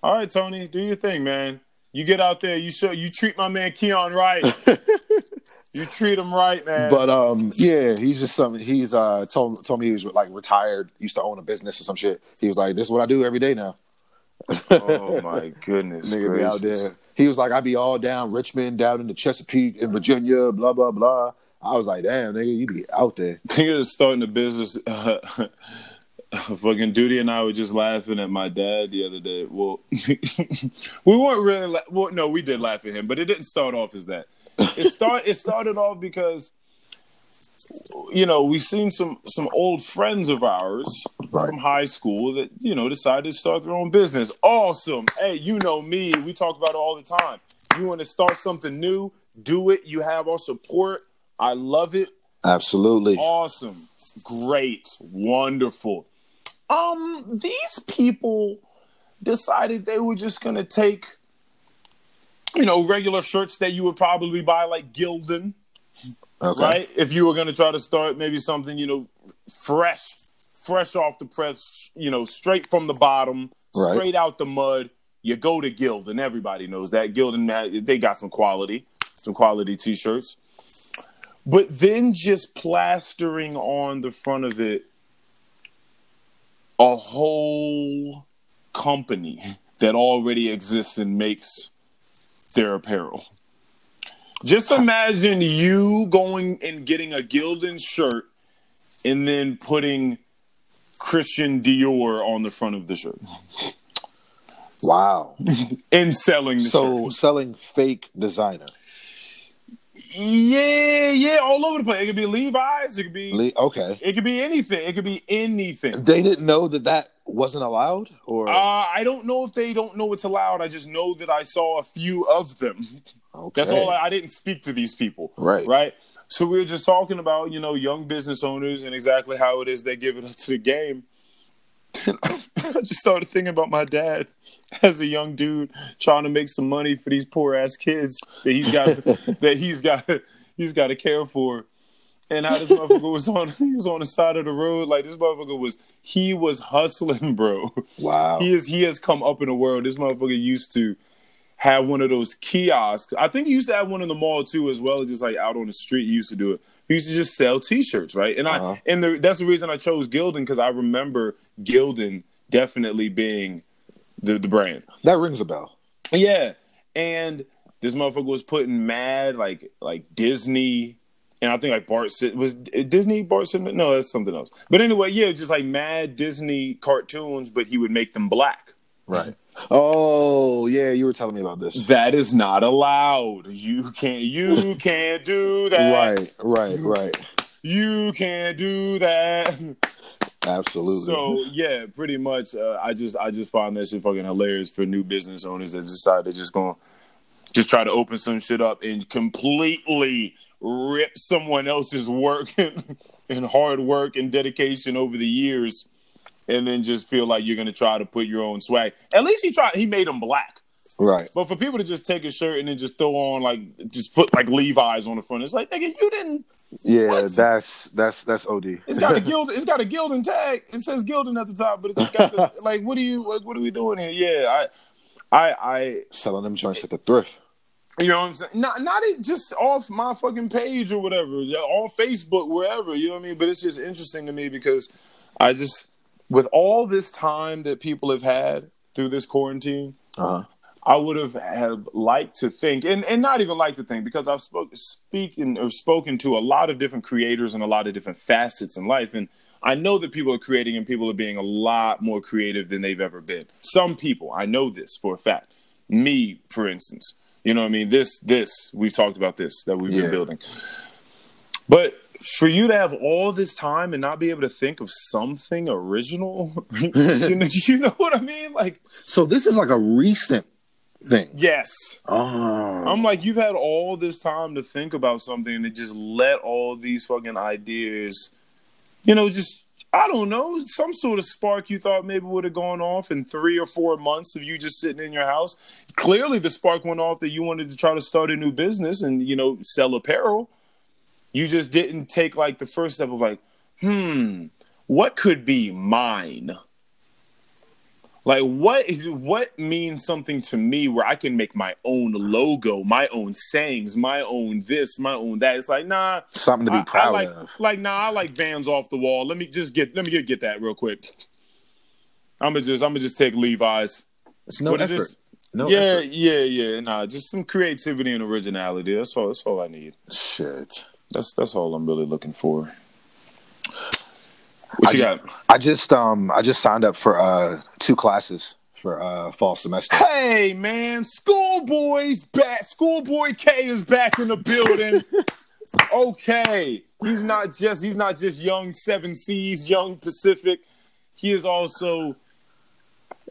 All right, Tony. Do your thing, man. You get out there. You show. You treat my man Keon right. you treat him right, man. But um, yeah, he's just something. He's uh told told me he was like retired. Used to own a business or some shit. He was like, "This is what I do every day now." oh my goodness, Nigga be out there. He was like, I'd be all down Richmond, down in the Chesapeake, in Virginia, blah blah blah." I was like, "Damn, nigga, you'd be out there." Nigga is starting a business. Uh, fucking Duty and I were just laughing at my dad the other day. Well, we weren't really. La- well, no, we did laugh at him, but it didn't start off as that. It start. it started off because you know we've seen some some old friends of ours Right. from high school that you know decided to start their own business. Awesome. Hey, you know me. We talk about it all the time. You want to start something new? Do it. You have our support. I love it Absolutely. awesome great wonderful um these people decided they were just gonna take you know regular shirts that you would probably buy like gildan Okay. right if you were gonna try to start maybe something you know fresh fresh off the press you know straight from the bottom Right. straight out the mud you go to gildan everybody knows that gildan ha- they got some quality some quality t-shirts but then just plastering on the front of it a whole company that already exists and makes their apparel. Just imagine you going and getting a Gildan shirt and then putting Christian Dior on the front of the shirt Wow. and selling the So shirt. selling fake designer. Yeah, yeah, all over the place. It could be Levi's. It could be. Le- Okay. It could be anything. It could be anything. They didn't know that that wasn't allowed, or Uh, I don't know if they don't know it's allowed. I just know that I saw a few of them. okay. That's all. I, I didn't speak to these people. Right. Right. So we were just talking about you know young business owners and exactly how it is they give it up to the game. And I just started thinking about my dad as a young dude trying to make some money for these poor ass kids that he's got that he's got he's got to care for. And how this motherfucker was on he was on the side of the road like this motherfucker was he was hustling, bro. Wow. He is he has come up in the world. This motherfucker used to have one of those kiosks. I think he used to have one in the mall too, as well as just like out on the street. He used to do it. He used to just sell T-shirts, right? And Uh-huh. I and the, that's the reason I chose Gildan because I remember Gildan definitely being the the brand. That rings a bell. Yeah, and this motherfucker was putting mad like like Disney, and I think like Bart was Disney Bart Simpson. No, that's something else. But anyway, yeah, just like mad Disney cartoons, but he would make them black. Right. Oh yeah, you were telling me about this. That is not allowed. You can't. You can't do that. Right, right, right. You can't do that. Absolutely. So yeah, pretty much. Uh, I just I just find that shit fucking hilarious for new business owners that decide to just go, just try to open some shit up and completely rip someone else's work and hard work and dedication over the years, and then just feel like you're gonna try to put your own swag. At least he tried. He made them black. right. But for people to just take a shirt and then just throw on like just put like Levi's on the front, it's like nigga, you didn't. Yeah, What? that's that's that's OD. It's got a guild. It's got a Gildan tag. It says Gildan at the top, but it's got the, like, what are you? What, what are we doing here? Yeah, I, I, I. Selling them joints at the thrift. You know what I'm saying? Not, not it just off my fucking page or whatever, yeah, on Facebook, wherever. You know what I mean? But it's just interesting to me because I just, with all this time that people have had through this quarantine, Uh-huh. I would have have liked to think, and, and not even like to think, because I've spoke, speaking or spoken to a lot of different creators and a lot of different facets in life, and I know that people are creating and people are being a lot more creative than they've ever been. Some people, I know this for a fact. Me, for instance, you know what I mean. This, this we've talked about this that we've Yeah. been building, but for you to have all this time and not be able to think of something original, you, know, you know what I mean? Like, So this is like a recent thing. yes. Oh. I'm like, you've had all this time to think about something and to just let all these fucking ideas, you know, just I don't know, some sort of spark you thought maybe would have gone off in three or four months of you just sitting in your house. Clearly, the spark went off that you wanted to try to start a new business and you know sell apparel. You just didn't take like the first step of like, hmm, what could be mine? Like what is what means something to me where I can make my own logo, my own sayings, my own this, my own that. It's like nah, Something to be I- I proud like, of. Like nah, I like Vans off the wall. Let me just get let me get, get that real quick. I'm gonna just I'm gonna just take Levi's. It's no what is effort. this? No yeah, effort. yeah, yeah. Nah, just some creativity and originality. That's all. That's all I need. Shit. That's that's all I'm really looking for. What you I got? I just um I just signed up for uh two classes for uh fall semester. Hey man, schoolboy's back. Schoolboy K is back in the building. okay, he's not just he's not just young Seven Seas, young Pacific. He is also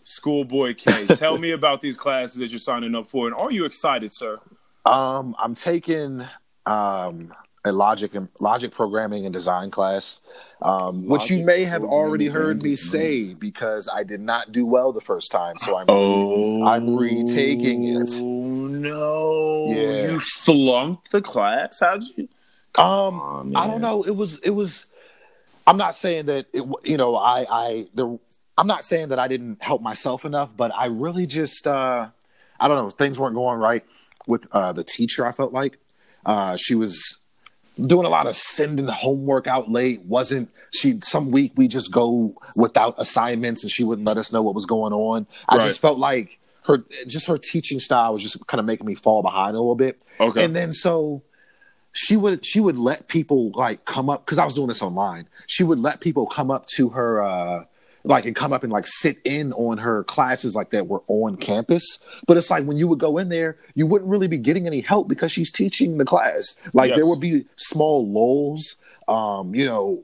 Schoolboy K. Tell me about these classes that you're signing up for, and are you excited, sir? Um, I'm taking um, a logic and logic programming and design class, um, which you may have already heard me say because I did not do well the first time, so I'm Oh, I'm retaking it. Oh no! Yeah. You flunked the class. How'd you? Um, on, I don't know. It was. It was. I'm not saying that it. You know, I. I. The. I'm not saying that I didn't help myself enough, but I really just. uh I don't know. Things weren't going right with uh the teacher. I felt like uh she was doing a lot of sending homework out late. Wasn't she? Some week we just go without assignments, and she wouldn't let us know what was going on. I Right. just felt like her. Just her teaching style was just kind of making me fall behind a little bit. Okay. And then so she would she would let people like come up because I was doing this online. She would let people come up to her uh like and come up and like sit in on her classes like that were on campus. But it's like when you would go in there, you wouldn't really be getting any help because she's teaching the class. Like Yes. there would be small lulls, um, you know,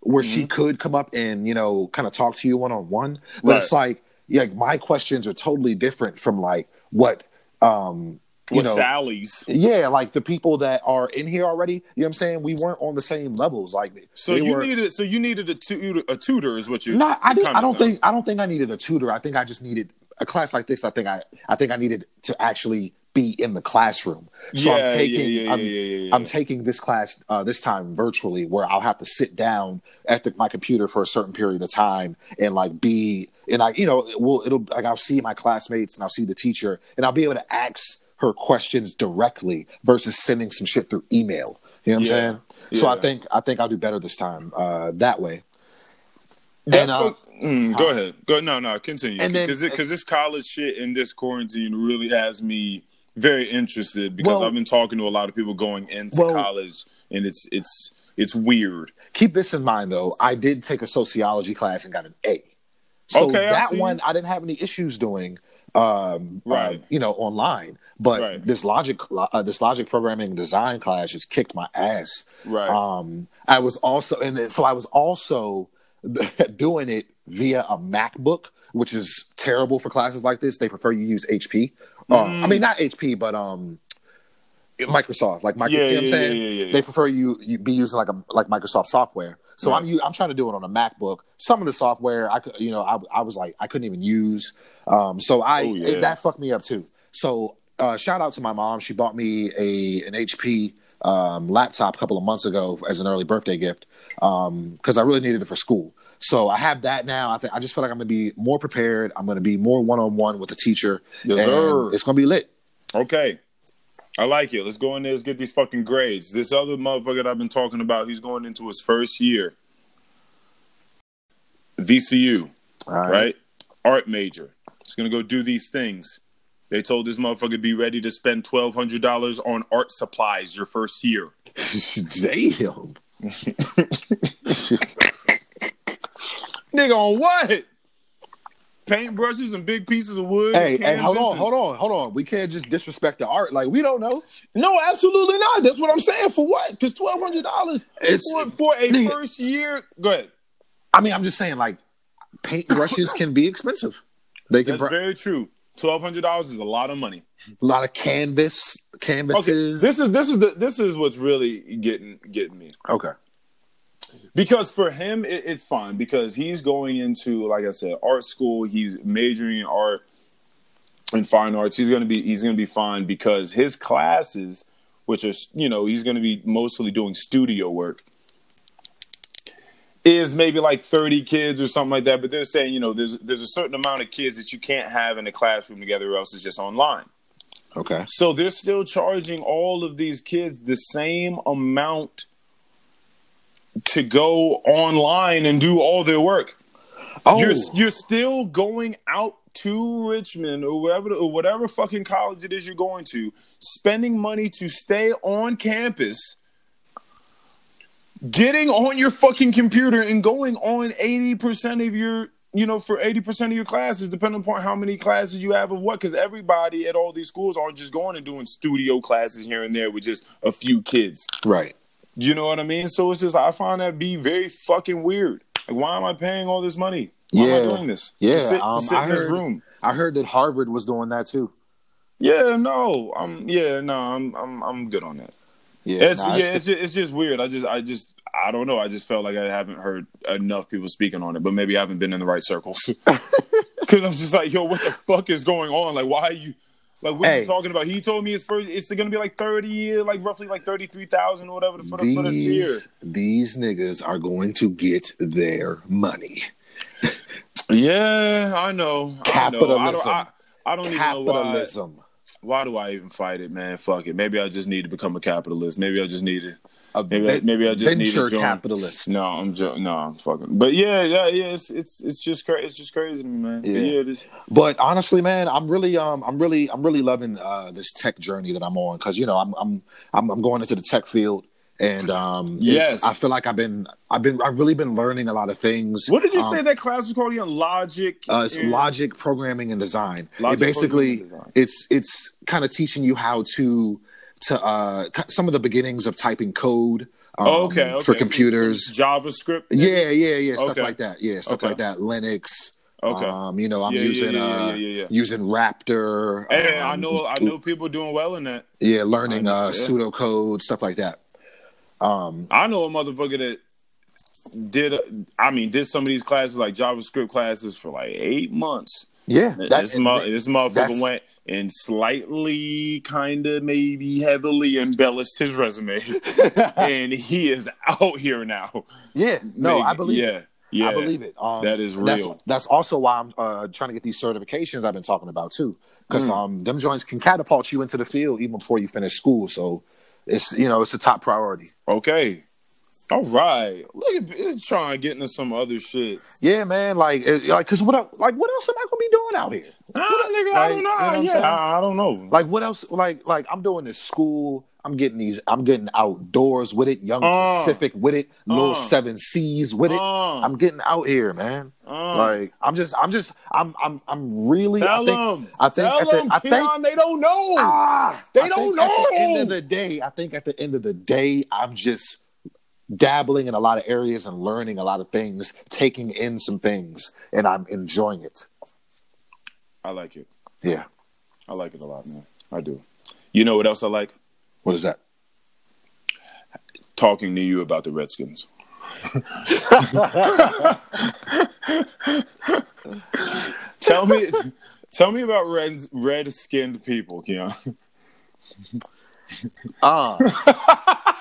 where Mm-hmm. she could come up and, you know, kind of talk to you one on one. But Right. it's like, yeah, my questions are totally different from like what um you With know Sally's. yeah, like the people that are in here already, you know what I'm saying? We weren't on the same levels. Like So you were, needed so you needed a tutor a tutor is what you not I, didn't, I don't think I don't think I needed a tutor. I think I just needed a class like this. I think I I think I needed to actually be in the classroom. So Yeah, I'm taking yeah, yeah, I'm. I'm taking this class uh, this time virtually where I'll have to sit down at the, my computer for a certain period of time and like be and I you know will it'll like I'll see my classmates and I'll see the teacher and I'll be able to ask her questions directly versus sending some shit through email. You know what Yeah. I'm saying? So I think I think I'll do better this time uh, that way. That's And, uh, what, mm, go ahead. Go no no continue because because this college shit and this quarantine really has me very interested because Well- I've been talking to a lot of people going into Well- college and it's it's it's weird. Keep this in mind, though. I did take a sociology class and got an A. So Okay, that one I didn't have any issues doing, um, Right. uh, you know, online. But Right. this logic, uh, this logic programming design class just kicked my ass. Right. Um, I was also, and so I was also doing it via a MacBook, which is terrible for classes like this. They prefer you use HP. Uh, Mm. I mean, not HP, but um, Microsoft, like Microsoft. Yeah, you know what I'm yeah, saying? yeah, yeah, yeah. They prefer you, you be using like a like Microsoft software. So Right. I'm I'm trying to do it on a MacBook. Some of the software I could, you know, I, I was like I couldn't even use. Um, so I Oh, yeah. it- that fucked me up too. So uh, shout out to my mom. She bought me a an HP um, laptop a couple of months ago as an early birthday gift because I really needed it for school. So I have that now. I think I just feel like I'm gonna be more prepared. I'm gonna be more one on one with the teacher. Yes, and sir. It's gonna be lit. Okay. I like it. Let's go in there. Let's get these fucking grades. This other motherfucker that I've been talking about, he's going into his first year. VCU, All right. right? Art major. He's gonna go do these things. They told this motherfucker be ready to spend twelve hundred dollars on art supplies your first year. Damn. Nigga, on what? Paintbrushes and big pieces of wood. Hey, hey, hold on, and- hold on, hold on. We can't just disrespect the art. Like we don't know. No, absolutely not. That's what I'm saying. For what? Because twelve hundred dollars It's- for, for a nigga. first year. Go ahead. I mean, I'm just saying, like, paint brushes can be expensive. They can That's br- very true. Twelve hundred dollars is a lot of money. a lot of canvas, Okay, this is this is the, this is what's really getting getting me okay. Because for him it, it's fine because he's going into like I said art school. He's majoring in art and fine arts. He's gonna be he's gonna be fine because his classes, which is you know he's gonna be mostly doing studio work. Is maybe like thirty kids or something like that, but they're saying you know there's there's a certain amount of kids that you can't have in a classroom together, or else it's just online. Okay. So they're still charging all of these kids the same amount to go online and do all their work. Oh, You're you're still going out to Richmond or whatever or whatever fucking college it is you're going to, spending money to stay on campus, getting on your fucking computer and going on 80% of your you know, for 80% of your classes, depending upon how many classes you have of what, because everybody at all these schools aren't just going and doing studio classes here and there with just a few kids. right. You know what I mean? So it's just I find that be very fucking weird. Like, why am I paying all this money? Why am I doing this? Yeah. to sit, um, to sit I in this heard. room. I heard that Harvard was doing that too. Yeah, no, I'm yeah, no, I'm I'm I'm good on that. Yeah. It's nah, yeah, it's just, it's just weird. I just I just I don't know. I just felt like I haven't heard enough people speaking on it, but maybe I haven't been in the right circles. Because I'm just like, yo, what the fuck is going on? Like, why are you? Like, what are you talking about? He told me it's first. It's gonna be like thirty, like roughly like thirty three thousand or whatever for the for this year. these these niggas are going to get their money. Yeah, I know. I know. I don't, Capitalism. I, I don't even know why. Capitalism. Why do I even fight it, man? Fuck it. Maybe I just need to become a capitalist. Maybe I just need to. A Maybe I, maybe I just need venture to join. capitalist. No, I'm jo- no, I'm fucking. But yeah, yeah, yeah. It's it's it's just crazy. It's just crazy to me, man. But Yeah. yeah, it is. But honestly, man, I'm really, um, I'm really, I'm really loving uh, this tech journey that I'm on because you know I'm, I'm, I'm, I'm going into the tech field, and um, Yes. I feel like I've been, I've been, I've really been learning a lot of things. What did you Um, say that class was called again? Logic. Uh, it's and- logic programming and design. Logic, it basically, design. it's it's kind of teaching you how to to uh, some of the beginnings of typing code. Um, Oh, okay, okay. for computers. some JavaScript. yeah, yeah, yeah, stuff Okay. like that. Yeah, stuff Okay. like that. Linux. Okay. Um, you know, I'm Yeah, using yeah, uh, yeah, yeah. using Raptor. Hey, um, I know. I know people doing well in that. Yeah, learning uh, pseudocode, stuff like that. Um, I know a motherfucker that did. A, I mean, did some of these classes like JavaScript classes for like eight months. yeah, this, mo- this motherfucker went and slightly, kind of, maybe heavily embellished his resume, and he is out here now. yeah. No, Maybe- I believe. Yeah, it. yeah, I believe it. Um, That is That's, real. that's also why I'm uh, trying to get these certifications I've been talking about too, Mm. because um, them joints can catapult you into the field even before you finish school. So it's you know it's a top priority. Okay, All right. Look at trying to get into some other shit. Yeah, man. Like, like, cause what? Like, what else am I gonna be doing out here? Nah, nigga, I don't you know. know what I'm yeah. I, I don't know. Like, what else? Like, like I'm doing this school. I'm getting these. I'm getting outdoors with it. Young Uh. Pacific with it. Little Uh. Seven Seas with it. Uh. I'm getting out here, man. Uh. Like, I'm just, I'm just, I'm, I'm, I'm really. Tell I think, them. I think. Tell the- them, I think. Keon, they don't know. Ah, They I don't know. At the end of the day, I think at the end of the day, I'm just dabbling in a lot of areas and learning a lot of things, taking in some things, and I'm enjoying it. I like it. Yeah. I like it a lot, man. I do. You know what else I like? What is that? Talking to you about the Redskins. tell me, tell me about red red skinned people, Keon. Uh,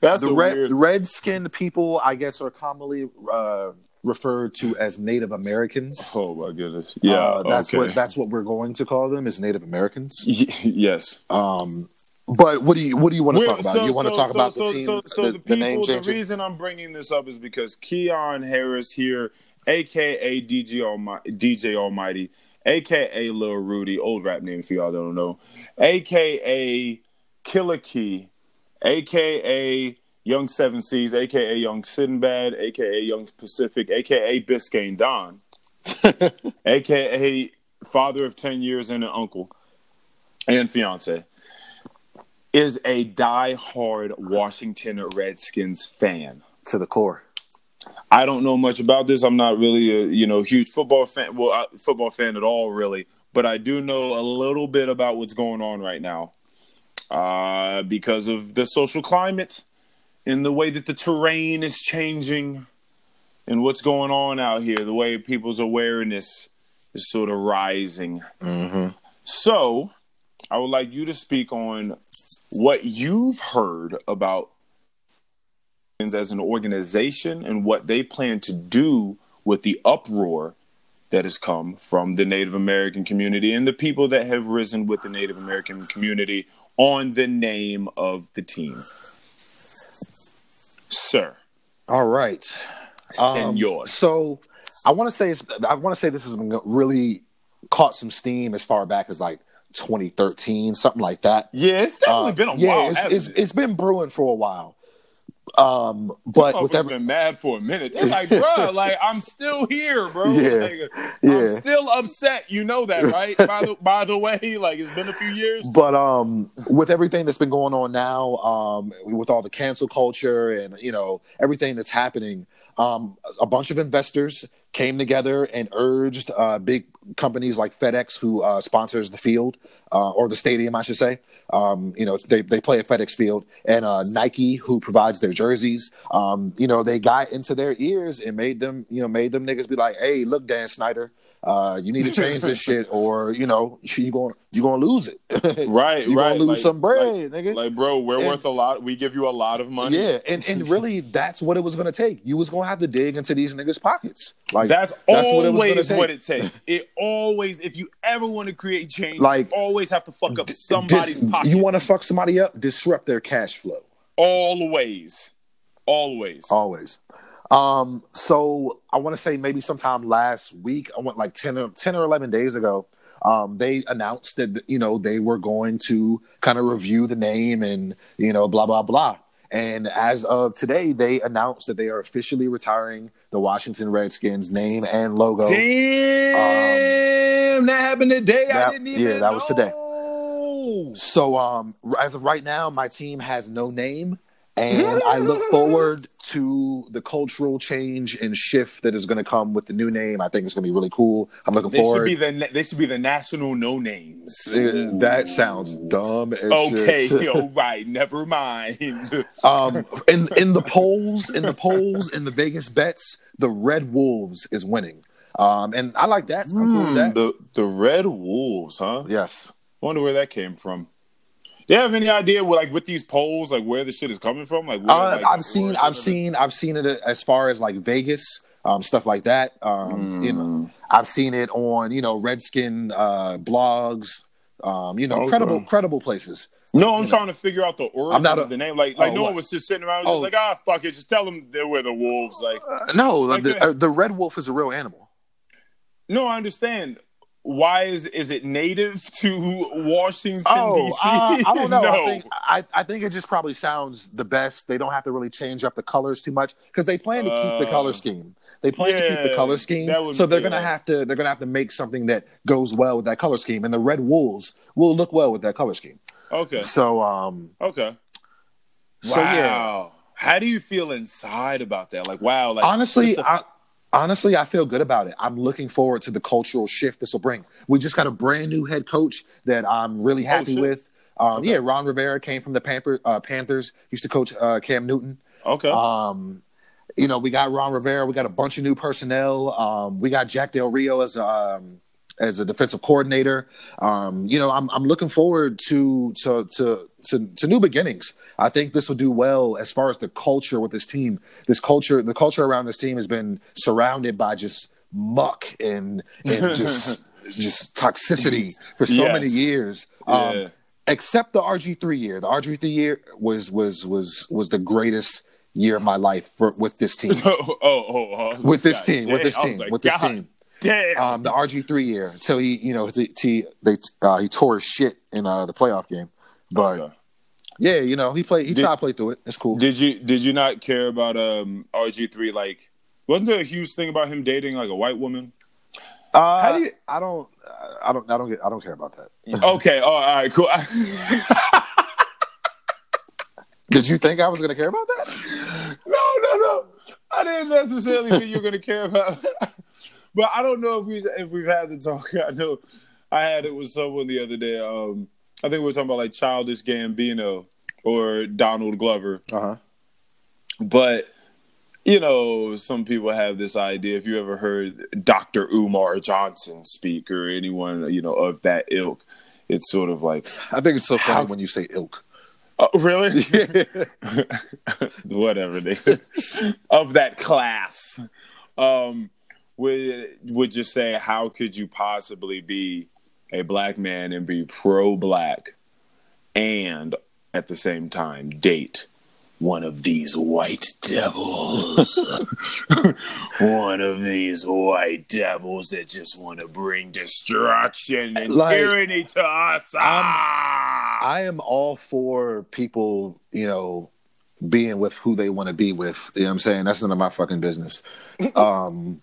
That's the red weird. red skinned people, I guess, are commonly uh, referred to as Native Americans. Oh my goodness! Yeah, Uh, that's okay. what that's what we're going to call them is Native Americans. Y- yes. Um, but what do you what do you want to talk about? so- you want to so- talk so- about the team, So, so the, the, the name people. The reason I'm bringing this up is because Keon Harris here, aka DJ Almighty, DJ Almighty, aka Lil Rudy, old rap name for y'all that don't know, aka Killer Key, aka Young Seven Seas, aka Young Sinbad, aka Young Pacific, aka Biscayne Don, aka father of ten years and an uncle and fiance is a die-hard Washington Redskins fan. to the core. I don't know much about this. I'm not really a you know huge football fan. Well, uh, football fan at all, really. But I do know a little bit about what's going on right now, uh, because of the social climate, and the way that the terrain is changing, and what's going on out here. The way people's awareness is sort of rising. So, I would like you to speak on what you've heard about as an organization and what they plan to do with the uproar that has come from the Native American community and the people that have risen with the Native American community on the name of the team. Sir, All right. Um, senor. so I want to say it's, I want to say this has really caught some steam as far back as like 2013, something like that. yeah, it's definitely Uh, been a yeah, while. it's, it's, it? it's been brewing for a while. Um, but with Motherfuckers every, been mad for a minute. They're like, bro, like I'm still here, bro. Yeah. Like, Yeah. I'm still upset. You know that, right? by the by the way, like it's been a few years. but um, with everything that's been going on now, um, with all the cancel culture and you know everything that's happening, um, a bunch of investors came together and urged uh, big companies like FedEx, who uh, sponsors the field uh, or the stadium, I should say. Um, you know, they they play at FedEx Field, and uh, Nike, who provides their jerseys. Um, you know, they got into their ears and made them, you know, made them niggas be like, "Hey, look, Dan Snyder, uh, you need to change this shit, or you know, you going you gonna lose it, Right, You right. gonna lose like, some bread, like, nigga. Like, bro, we're And- worth a lot. We give you a lot of money. Yeah, and, and really, that's what it was gonna take. You was gonna have to dig into these niggas' pockets. Like That's, what it was always gonna what it takes. It always, if you ever want to create change, Like, you always have to fuck up Dis- somebody's pocket. You want to fuck somebody up? Disrupt their cash flow. always, always. Always. Um, so I want to say maybe sometime last week, I went like 10 or 10 or 11 days ago. Um, they announced that, you know, they were going to kind of review the name and, you know, blah, blah, blah. And as of today, they announced that they are officially retiring the Washington Redskins name and logo. Damn, that happened today. I didn't even. yeah, that was today. So um as of right now, my team has no name. And I look forward to the cultural change and shift that is going to come with the new name. I think it's going to be really cool. I'm looking They should forward. be the na- they should be the national no names. Uh, that sounds dumb. As Okay, shit. yo, right. Never mind. um, in in the polls, in the polls, in the Vegas bets, the Red Wolves is winning. Um, and I like that. I'm cool with that. the the Red Wolves, huh? yes. I wonder where that came from. Do you have any idea, what, like with these polls, like where the shit is coming from? Like, where, Uh, like, I've seen, I've seen, I've seen it as far as like Vegas, um, stuff like that. Um, You know, I've seen it on you know Redskin uh, blogs, Um, you know, Okay. credible credible places. No, I'm trying to figure out the origin I'm not a- of the name. Like, like Oh, no what? one was just sitting around, Oh. just like, ah, fuck it, just tell them they were the wolves. Like, Uh, no, Like the, the- uh, the red wolf is a real animal. no, I understand. Why is is it native to Washington D.C.? uh, I don't know. no. I think I, I think it just probably sounds the best. They don't have to really change up the colors too much because they plan to keep the Uh, color scheme. They plan to keep the color scheme, so they're gonna have to they're gonna have to make something that goes well with that color scheme, and the red wolves will look well with that color scheme. okay, So um, okay. so wow. yeah, How do you feel inside about that? Like, wow. Like, honestly, the- I, honestly, I feel good about it. I'm looking forward to the cultural shift this will bring. We just got a brand new head coach that I'm really happy shit. with. Um, Yeah, Ron Rivera came from the Pamper, uh, Panthers. Used to coach uh, Cam Newton. okay. Um, you know, we got Ron Rivera. We got a bunch of new personnel. Um, we got Jack Del Rio as um, as a defensive coordinator. Um, you know, I'm I'm looking forward to to to to, to new beginnings. I think this will do well as far as the culture with this team. This culture, the culture around this team has been surrounded by just muck and and just just toxicity for so Yes. many years. Yeah. Um, except the RG three year. The RG three year was was was was the greatest year of my life for, with this team. oh, oh, oh, oh. With this team, with this team, like, with this God team. Damn. Um, the RG three year until he, you know, he, he they uh, he tore his shit in uh, the playoff game. But Okay. yeah, you know, he played. He Did- tried to play through it. It's cool. Did you did you not care about um RG three? Like, wasn't there a huge thing about him dating like a white woman? uh, how do you- I don't. I don't. I don't get. I don't care about that. Okay, oh, all right, cool. Did you think I was gonna care about that? no, no, no. I didn't necessarily think you were going to care about. but I don't know if we if we've had the talk. I know I had it with someone the other day. Um, I think we were talking about like childish Gambino or Donald Glover. Uh huh. But you know, some people have this idea. If you ever heard Dr. Umar Johnson speak or anyone you know of that ilk, it's sort of like, I think it's so funny How- when you say ilk. oh, really? Whatever they of that class. Um, would would just say, how could you possibly be a black man and be pro black and at the same time date one of these white devils. one of these white devils that just want to bring destruction and Like, tyranny to us. Ah! I am all for people, you know, being with who they want to be with. You know what I'm saying? That's none of my fucking business. Um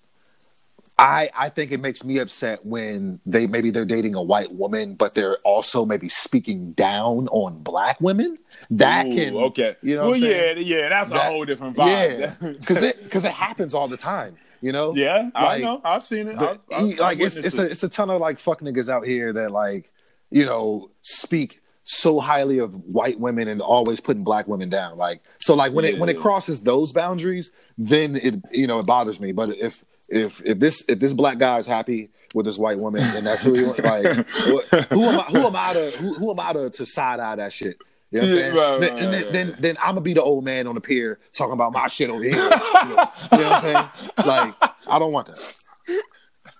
I I think it makes me upset when they maybe they're dating a white woman, but they're also maybe speaking down on black women. That Ooh, can okay. You know, well, what I'm yeah, yeah, that's a whole different vibe. yeah, because it because it happens all the time. You know, yeah, I know. I've seen it. I've, I've, like I've it's it's a it's a ton of like fuck niggas out here that like you know speak so highly of white women and always putting black women down. Like so like when it when it crosses those boundaries, then it you know it bothers me. But if if if this if this black guy is happy with this white woman and that's who he like what, who am I who am I to who, who am I to, to side eye that shit? You know Yeah, saying? right, then, right, then, right, then then I'm gonna be the old man on the pier talking about my shit over here. you, know, you know what I'm saying? Like I don't want that.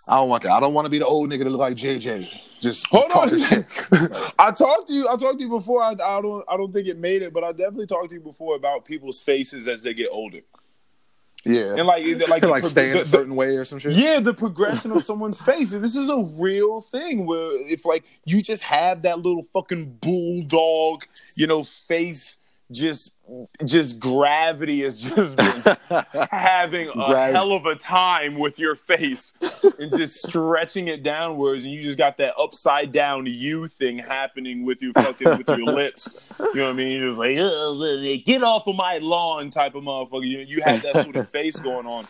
I don't want that. I don't want to be the old nigga that look like JJ. Just Hold on. I talked to you. I talked to you before. I, I don't. I don't think it made it, but I definitely talked to you before about people's faces as they get older, Yeah, and like, like, like, pro- stay in the- a the- certain way or some shit. Yeah, the progression of someone's face. This is a real thing where if like you just have that little fucking bulldog, you know, face just just gravity is just having a hell of a time with your face and just stretching it downwards and you just got that upside down you thing happening with your fucking with your lips. You know what I mean? You're just like, get off of my lawn type of motherfucker. You, you have that sort of face going on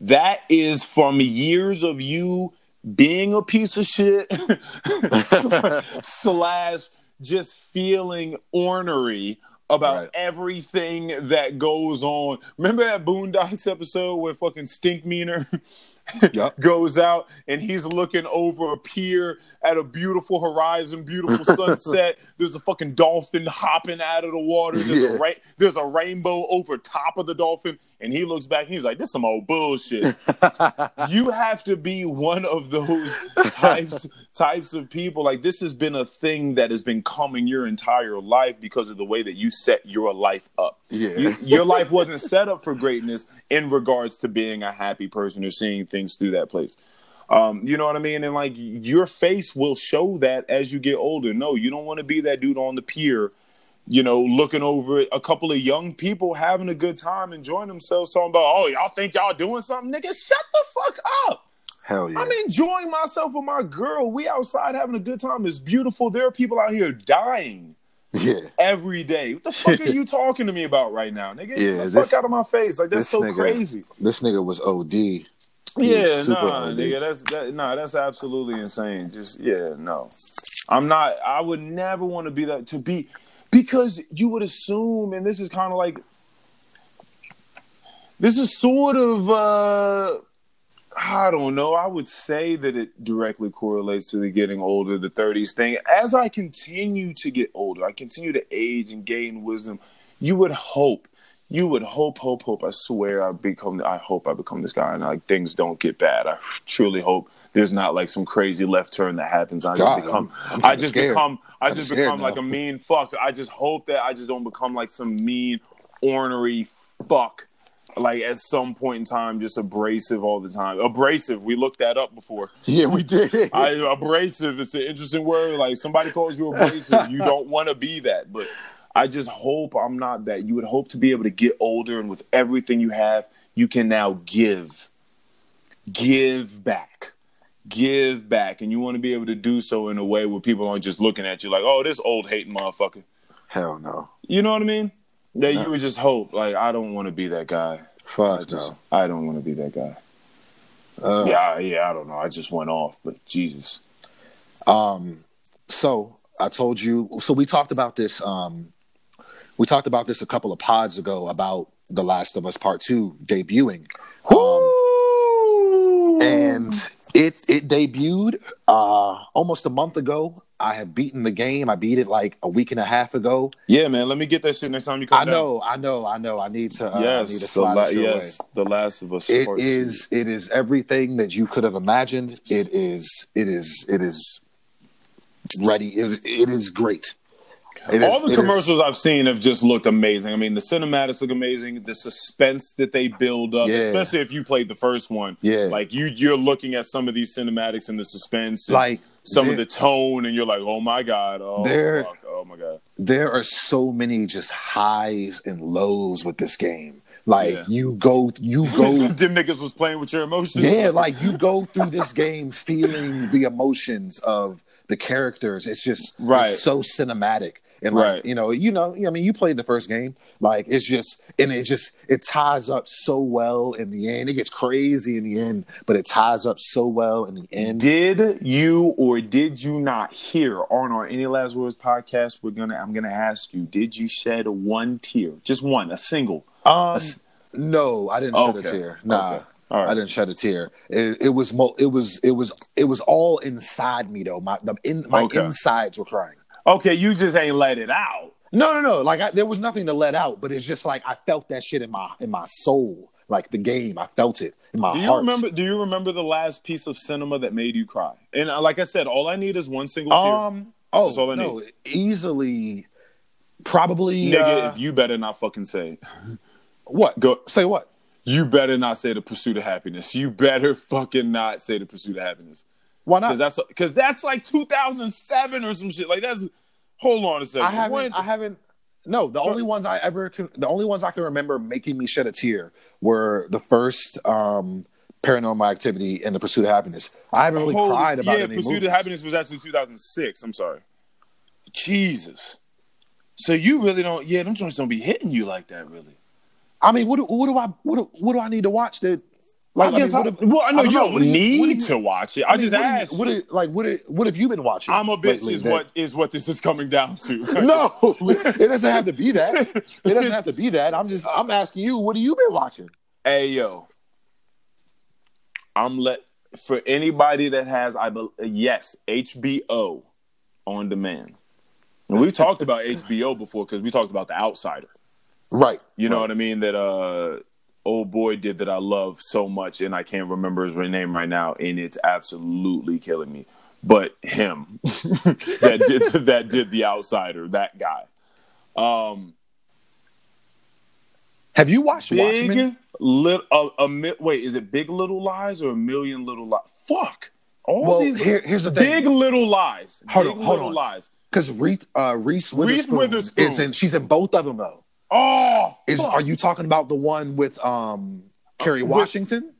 that is from years of you being a piece of shit slash just feeling ornery about Right. everything that goes on. Remember that Boondocks episode where fucking Stinkmeaner Yup. goes out and he's looking over a pier at a beautiful horizon, beautiful sunset. There's a fucking dolphin hopping out of the water. There's, Yeah. a ra- there's a rainbow over top of the dolphin, and he looks back and he's like, "This some old bullshit." you have to be one of those types types of people. Like this has been a thing that has been coming your entire life because of the way that you set your life up. Yeah. You- your life wasn't set up for greatness in regards to being a happy person or seeing things through that place. Um, you know what I mean? And like your face will show that as you get older. No, you don't want to be that dude on the pier, you know, looking over a couple of young people having a good time, enjoying themselves, talking about, oh, y'all think y'all doing something? Nigga, shut the fuck up. Hell yeah. I'm enjoying myself with my girl. We outside having a good time. It's beautiful. There are people out here dying yeah. every day. What the fuck are you talking to me about right now, nigga? Yeah, Get the this- fuck out of my face. Like that's so nigga- crazy. This nigga was OD. Yeah, super nah, OD. nigga, that's that, nah, that's absolutely insane. Just yeah, no, I'm not. I would never want to be that to be because you would assume, and this is kind of like this is sort of uh I don't know. I would say that it directly correlates to the getting older, the 30s thing. As I continue to get older, I continue to age and gain wisdom. You would hope, you would hope, hope, hope. I swear, I become. I hope I become this guy, and like things don't get bad. I truly hope there's not like some crazy left turn that happens. I God, just become. I'm- I'm I just scared. become. I I'm just become like a mean fuck. I just hope that I just don't become like some mean, ornery fuck like at some point in time, just abrasive all the time. Abrasive, we looked that up before. Yeah, we did. I, abrasive, it's an interesting word. Like somebody calls you abrasive, you don't want to be that. But I just hope I'm not that. You would hope to be able to get older, and with everything you have, you can now give, give back, give back, and you want to be able to do so in a way where people aren't just looking at you like, "Oh, this old hating motherfucker." Hell no. You know what I mean? That you would just hope. Like I don't want to be that guy. I Fuck just, no. I don't want to be that guy. Uh, Yeah, yeah, I don't know. I just went off, but Jesus. Um, so I told you. So we talked about this. Um, we talked about this a couple of pods ago about The Last of Us Part Two debuting, um, and it it debuted uh, almost a month ago. I have beaten the game. I beat it like a week and a half ago. yeah, man, let me get that shit next time you come I down. know, I know, I know. I need to. Uh, I need Yes, to the la- yes, the Last of Us. It Two. is. It is everything that you could have imagined. It is. It is. It is ready. It, it is great. Is- All the it is- commercials I've seen have just looked amazing. I mean, the cinematics look amazing. The suspense that they build up, Yeah. especially if you played the first one. Yeah. like you, you're looking at some of these cinematics and the suspense, and Like, some of the tone, and you're like, oh my god, oh There- fuck, oh my god. there are so many just highs and lows with this game. Like Yeah. you go, you go. Them niggas was playing with your emotions. yeah, like you go through this game feeling the emotions of the characters. It's just Right. it's so cinematic. And like, Right. you know, you know, I mean, you played the first game. Like it's just and it just it ties up so well in the end. It gets crazy in the end, but it ties up so well in the end. Did you or did you not hear on our Any Last Words podcast? We're gonna. I'm gonna ask you. Did you shed one tear? Just one, a single. Um, no, I didn't shed Okay. a tear. Nah, Okay. All right. I didn't shed a tear. It, it was mo- it was it was it was all inside me though. My the in, my Okay. insides were crying. Okay, you just ain't let it out. No, no, no. Like I, there was nothing to let out, but it's just like I felt that shit in my in my soul. Like the game, I felt it in my Do you heart. remember? Do you remember the last piece of cinema that made you cry? And uh, like I said, all I need is one single tear. Um. Oh That's all I no, easily, probably. Nigga, uh, if you better not fucking say what? Go. Say what? You better not say the pursuit of happiness. You better fucking not say the pursuit of happiness. Why not? Because that's because that's like 2007 or some shit. Like that's. Hold on a second. I haven't. When- I haven't. No, the only ones I ever can, the only ones I can remember making me shed a tear were the first um, Paranormal Activity and The Pursuit of Happiness. I haven't really Holy- cried about yeah, any Pursuit movies. of Happiness was actually 2006. I'm sorry. Jesus. So you really don't? Yeah, them joints don't be hitting you like that, really. I mean, what do, what do I what do, what do I need to watch that? I guess. I, mean, what do- well, I know don't you don't you- need what you- to watch it. I, mean, just what you- asked. What do- like what do- what have you been watching? I'm a bitch lately is that- what is what this is coming down to. No, it doesn't have to be that. It doesn't have to be that. I'm just I'm asking you, what have you been watching? Hey yo, I'm let for anybody that has I bel yes HBO on demand. And we've talked about HBO before because we talked about The Outsider. Right. You know what I mean? That uh old boy did that I love so much, and I can't remember his name right now, and it's absolutely killing me. But him that did that did the outsider, that guy. Um, Have you watched Watchmen? big little a, a wait, is it Big Little Lies or a Million Little Lies? Fuck. All Well, these here- here's the thing. Big Little Lies. Hold big on, hold Little on. Lies. Because Reese, uh, Reese Witherspoon, Witherspoon. is in. She's in both of them though. Oh, Is fuck. are you talking about the one with um Kerry with- Washington?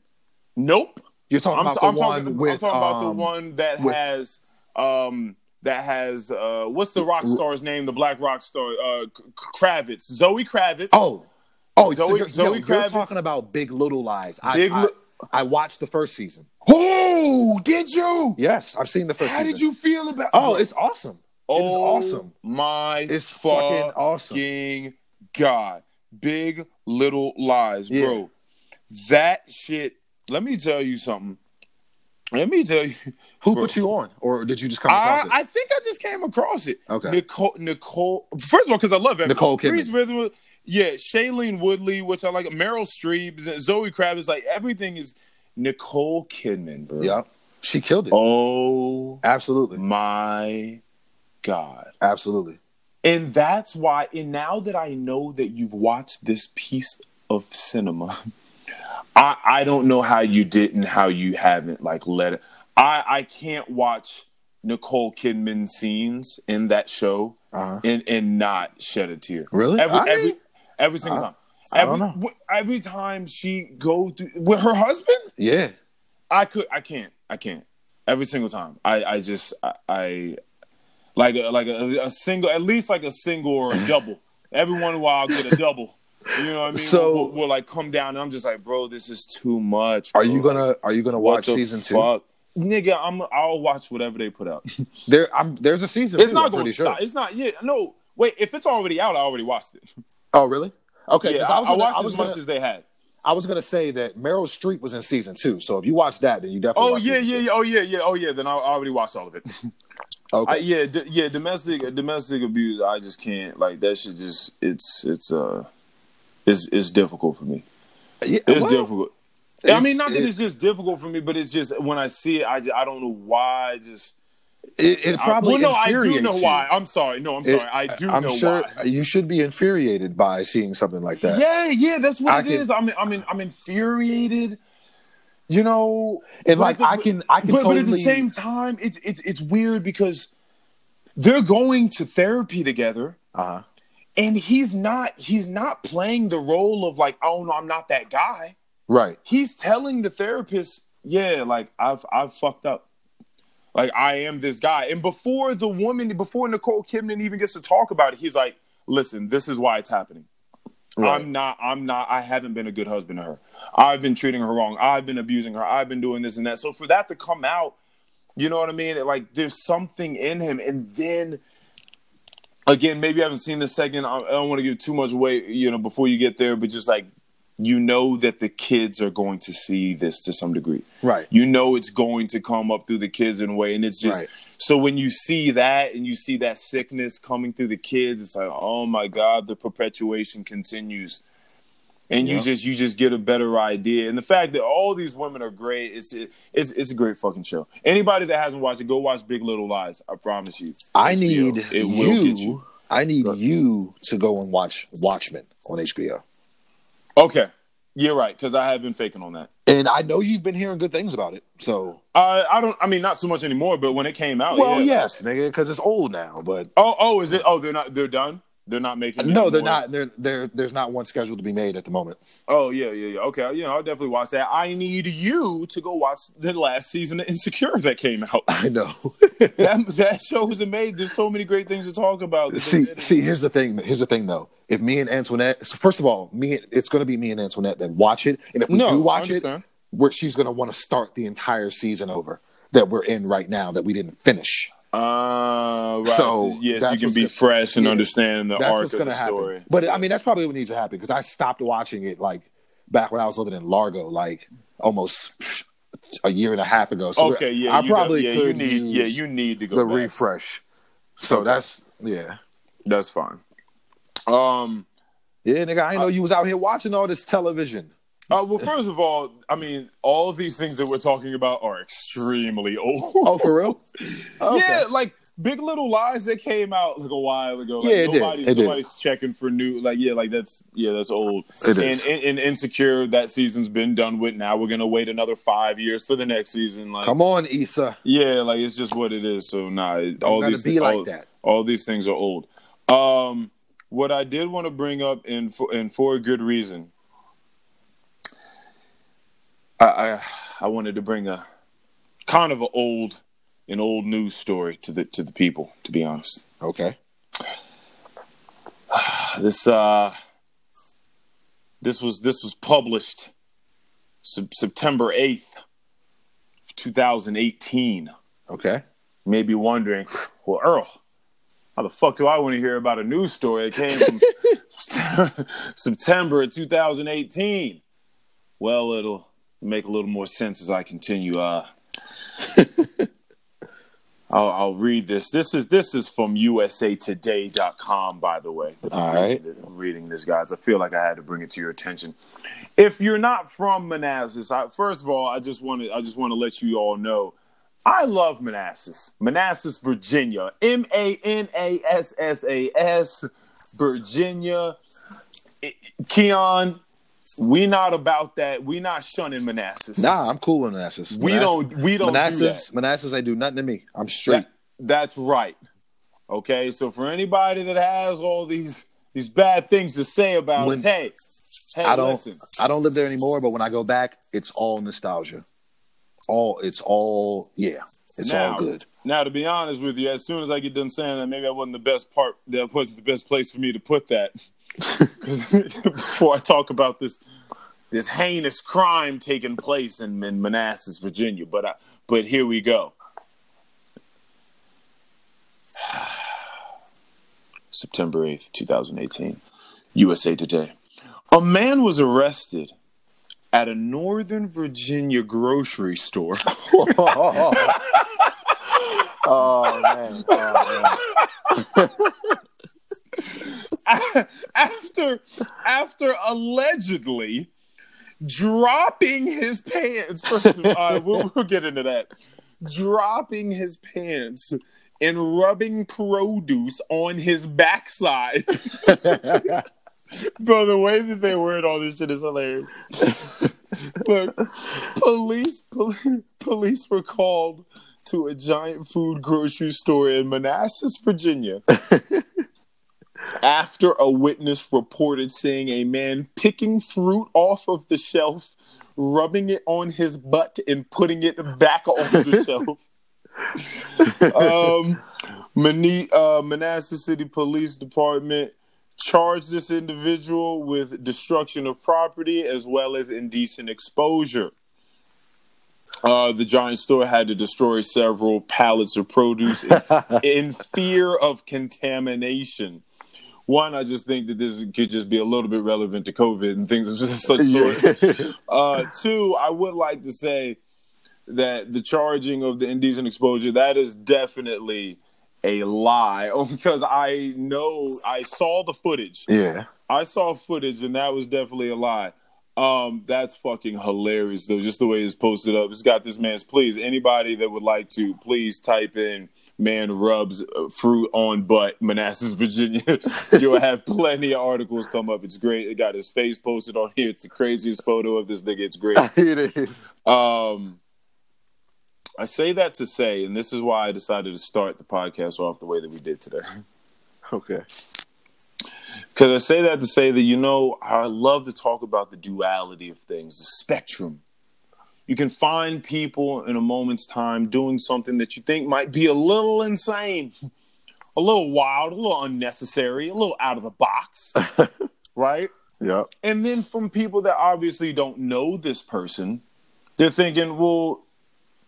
Nope. You're talking I'm, about the I'm one talking, with I'm talking about the um, one that with- has um that has uh what's the rock star's name? The black rock star uh Kravitz, Zoe Kravitz. Oh, oh, so Zoe- you're, Zoe yo, you're Kravitz. talking about Big Little Lies. I, Big I, Li- I watched the first season. Oh, did you? Yes, I've seen the first. How season. did you feel about? Oh, it's awesome. oh, it is awesome. My It's fucking awesome. God, Big Little Lies, Yeah. bro. That shit. Let me tell you something. Let me tell you. Who Bro. put you on, or did you just come across I, it? I think I just came across it. Okay. Nicole, Nicole. First of all, because I love. Nicole Kidman. Witherspoon, yeah, Shailene Woodley, which I like. Meryl Streep, Zoe Kravitz, like everything is Nicole Kidman, bro. yeah, she killed it. Oh Absolutely, my god. absolutely. And that's why, and now that I know that you've watched this piece of cinema, I I don't know how you didn't, how you haven't like let it. I I can't watch Nicole Kidman scenes in that show Uh-huh. and and not shed a tear. Really? Every I- every every single I- time. I Every, don't know. every time she go through with her husband, Yeah, I could I can't I can't every single time. I I just I, I like a, like a, a single at least like a single or a double. Every one in a while I'll get a double. You know what I mean? So- we'll, we'll, like come down and I'm just like, bro, this is too much. are you gonna are you gonna watch season two? fuck? Nigga, I'm I'll watch whatever they put out. There, I'm there's a season. It's two, not I'm gonna stop. sure. It's not. Yeah, no. Wait, if it's already out, I already watched it. Oh, really? Okay, yeah, I, I was I gonna, watched I was as much gonna, as they had. I was gonna say that Meryl Streep was in season two. So if you watch that, then you definitely. Oh yeah, yeah, two. yeah. Oh yeah, yeah. Oh yeah. Then I I already watched all of it. Okay. I, yeah, d- yeah, domestic domestic abuse. I just can't like that. Should just it's it's uh it's it's difficult for me. Yeah, It's well, difficult. I mean, not that it's just difficult for me, but it's just when I see it, I just, I don't know why. I Just It, it I- probably well, no, I do know you. why. I'm sorry. No, I'm It- sorry. I do I'm know sure why. you should be infuriated by seeing something like that. Yeah, yeah, that's what I it can- is. I'm I'm in, I'm infuriated. You know, And, like, the- I can- I can but, but at the same time, it's it's it's weird because they're going to therapy together. Uh-huh. and he's not he's not playing the role of like oh no i'm not that guy Right. he's telling the therapist yeah like i've i've fucked up like i am this guy and before the woman before nicole kidman even gets to talk about it he's like listen this is why it's happening Right. i'm not i'm not i haven't been a good husband to her. I've been treating her wrong. I've been abusing her. I've been doing this and that. So for that to come out you know what i mean? Like there's something in him. And then again, maybe I haven't seen the second. I don't want to give too much away, you know, before you get there, but just like you know that the kids are going to see this to some degree. Right. You know it's going to come up through the kids in a way, and it's just Right. so when you see that and you see that sickness coming through the kids, it's like, oh my god, the perpetuation continues. And you just you just get a better idea, and the fact that all these women are great, it's it's it's a great fucking show. Anybody that hasn't watched it, go watch Big Little Lies. I promise you. I need you, you. I need you to go and watch Watchmen on HBO. Okay, you're right because I have been faking on that. And I know you've been hearing good things about it. So, Uh, I don't. I mean, not so much anymore. But when it came out, well, yeah. yes, nigga, because it's old now. But Oh, oh, is it? Oh, they're not. They're done. They're not making. no, they're more? not. They're, they're, there's not one scheduled to be made at the moment. Oh yeah, yeah, yeah. Okay, yeah, I'll definitely watch that. I need you to go watch the last season of Insecure that came out. I know. that that show was amazing. There's so many great things to talk about. see, see, here's the thing. Here's the thing, though. If me and Antoinette, so first of all, me, it's going to be me and Antoinette that watch it, and if we No, do watch it, where she's going to want to start the entire season over that we're in right now that we didn't finish. Uh, right. So, yes, you can be gonna- fresh and yeah, understand the arc of the happen. story. But I mean, that's probably what needs to happen because I stopped watching it like back when I was living in Largo, like almost a year and a half ago. So okay, yeah, I you probably yeah, could you need, yeah, you need to go the back. refresh. So Okay. that's yeah, That's fine. Um, yeah, nigga. I didn't know you was out here watching all this television. Uh, well, first of all, I mean, all of these things that we're talking about are extremely old. Oh, for real? Okay. Yeah, like Big Little Lies that came out like a while ago. Like, Yeah, it did. nobody's, did. nobody's checking for new. Like, yeah, like that's yeah, that's old. It and, is. and, and Insecure that season's been done with. Now we're gonna wait another five years for the next season. Like, Come on, Issa. yeah, like it's just what it is. So nah, it- all these be like all, that. all these things are old. Um, what I did want to bring up, and for, and for a good reason, I, I I wanted to bring a kind of an old an old news story to the to the people. To be honest, Okay. this uh this was this was published Sep- September eighth, two thousand eighteen. Okay. may be wondering, well, Earl, how the fuck do I want to hear about a news story that came from September of 2018? Well, it'll make a little more sense as I continue. Uh, I'll, I'll read this. This is this is from USAToday.com, by the way. All right. I'm reading this, guys. I feel like I had to bring it to your attention. If you're not from Manassas, I, first of all, I just want to I just want to let you all know I love Manassas, Manassas, Virginia, M A N A S S A S, Virginia. Keon, we not about that. We not shunning Manassas. Nah, I'm cool in Manassas. we don't. We don't Manassas, do. Manassas, ain't do nothing to me. I'm straight. That- that's right. Okay, so for anybody that has all these these bad things to say about When- us, hey, hey, I don't. listen. I don't live there anymore. But when I go back, it's all nostalgia. All. It's all. Yeah. It's now, all good. Now, to be honest with you, as soon as I get done saying that, maybe that wasn't the best part. That wasn't the best place for me to put that. before I talk about this this heinous crime taking place in, in Manassas, Virginia, but I, but here we go. September eighth, two thousand eighteen, USA Today. A man was arrested at a Northern Virginia grocery store. oh man. Oh, after after allegedly dropping his pants. First of all, we'll, we'll get into that. Dropping his pants and rubbing produce on his backside. Bro, the way that they word all this shit is hilarious. Look, police, police, police were called to a giant food grocery store in Manassas, Virginia, after a witness reported seeing a man picking fruit off of the shelf, rubbing it on his butt, and putting it back on the shelf. Um, Mani- uh, Manassas City Police Department charged this individual with destruction of property as well as indecent exposure. Uh, the giant store had to destroy several pallets of produce in, in fear of contamination. One, I just think that this could just be a little bit relevant to COVID and things of such sort. Uh, two, I would like to say that the charging of the indecent exposure that is definitely a lie because I know I saw the footage. yeah. I saw footage and that was definitely a lie. Um, that's fucking hilarious though. Just the way it's posted up. It's got this man's. Please, anybody that would like to, please type in "man rubs uh, fruit on butt Manassas, Virginia." You'll have plenty of articles come up. It's great. It got his face posted on here. It's the craziest photo of this nigga. It's great. it is. Um, I say that to say, and this is why I decided to start the podcast off the way that we did today. Okay. Because I say that to say that, you know, I love to talk about the duality of things, the spectrum. You can find people in a moment's time doing something that you think might be a little insane, a little wild, a little unnecessary, a little out of the box, right? Yeah. And then from people that obviously don't know this person, they're thinking, well,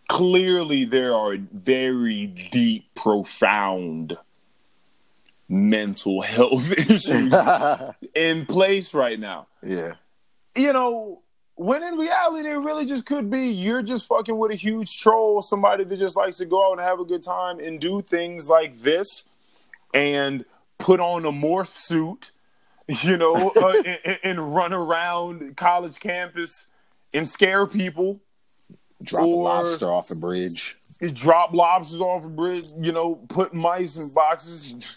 clearly there are very deep, profound mental health issues in place right now. Yeah. You know, when in reality, it really just could be you're just fucking with a huge troll, somebody that just likes to go out and have a good time and do things like this and put on a morph suit you know, uh, and, and run around college campus and scare people. Drop a lobster off the bridge. Drop lobsters off a bridge, you know, put mice in boxes,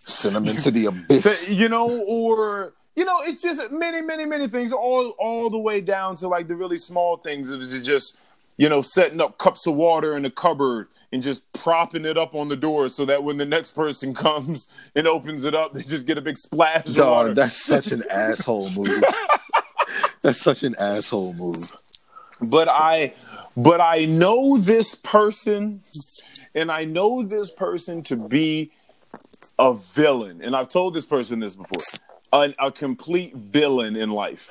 Send them into the abyss. you know, or you know, it's just many, many, many things, all all the way down to like the really small things. It was just, you know, setting up cups of water in the cupboard and just propping it up on the door so that when the next person comes and opens it up, they just get a big splash of water. Dog, that's such an asshole move. that's such an asshole move. but I but I know this person and I know this person to be a villain. And I've told this person this before. An, a complete villain in life.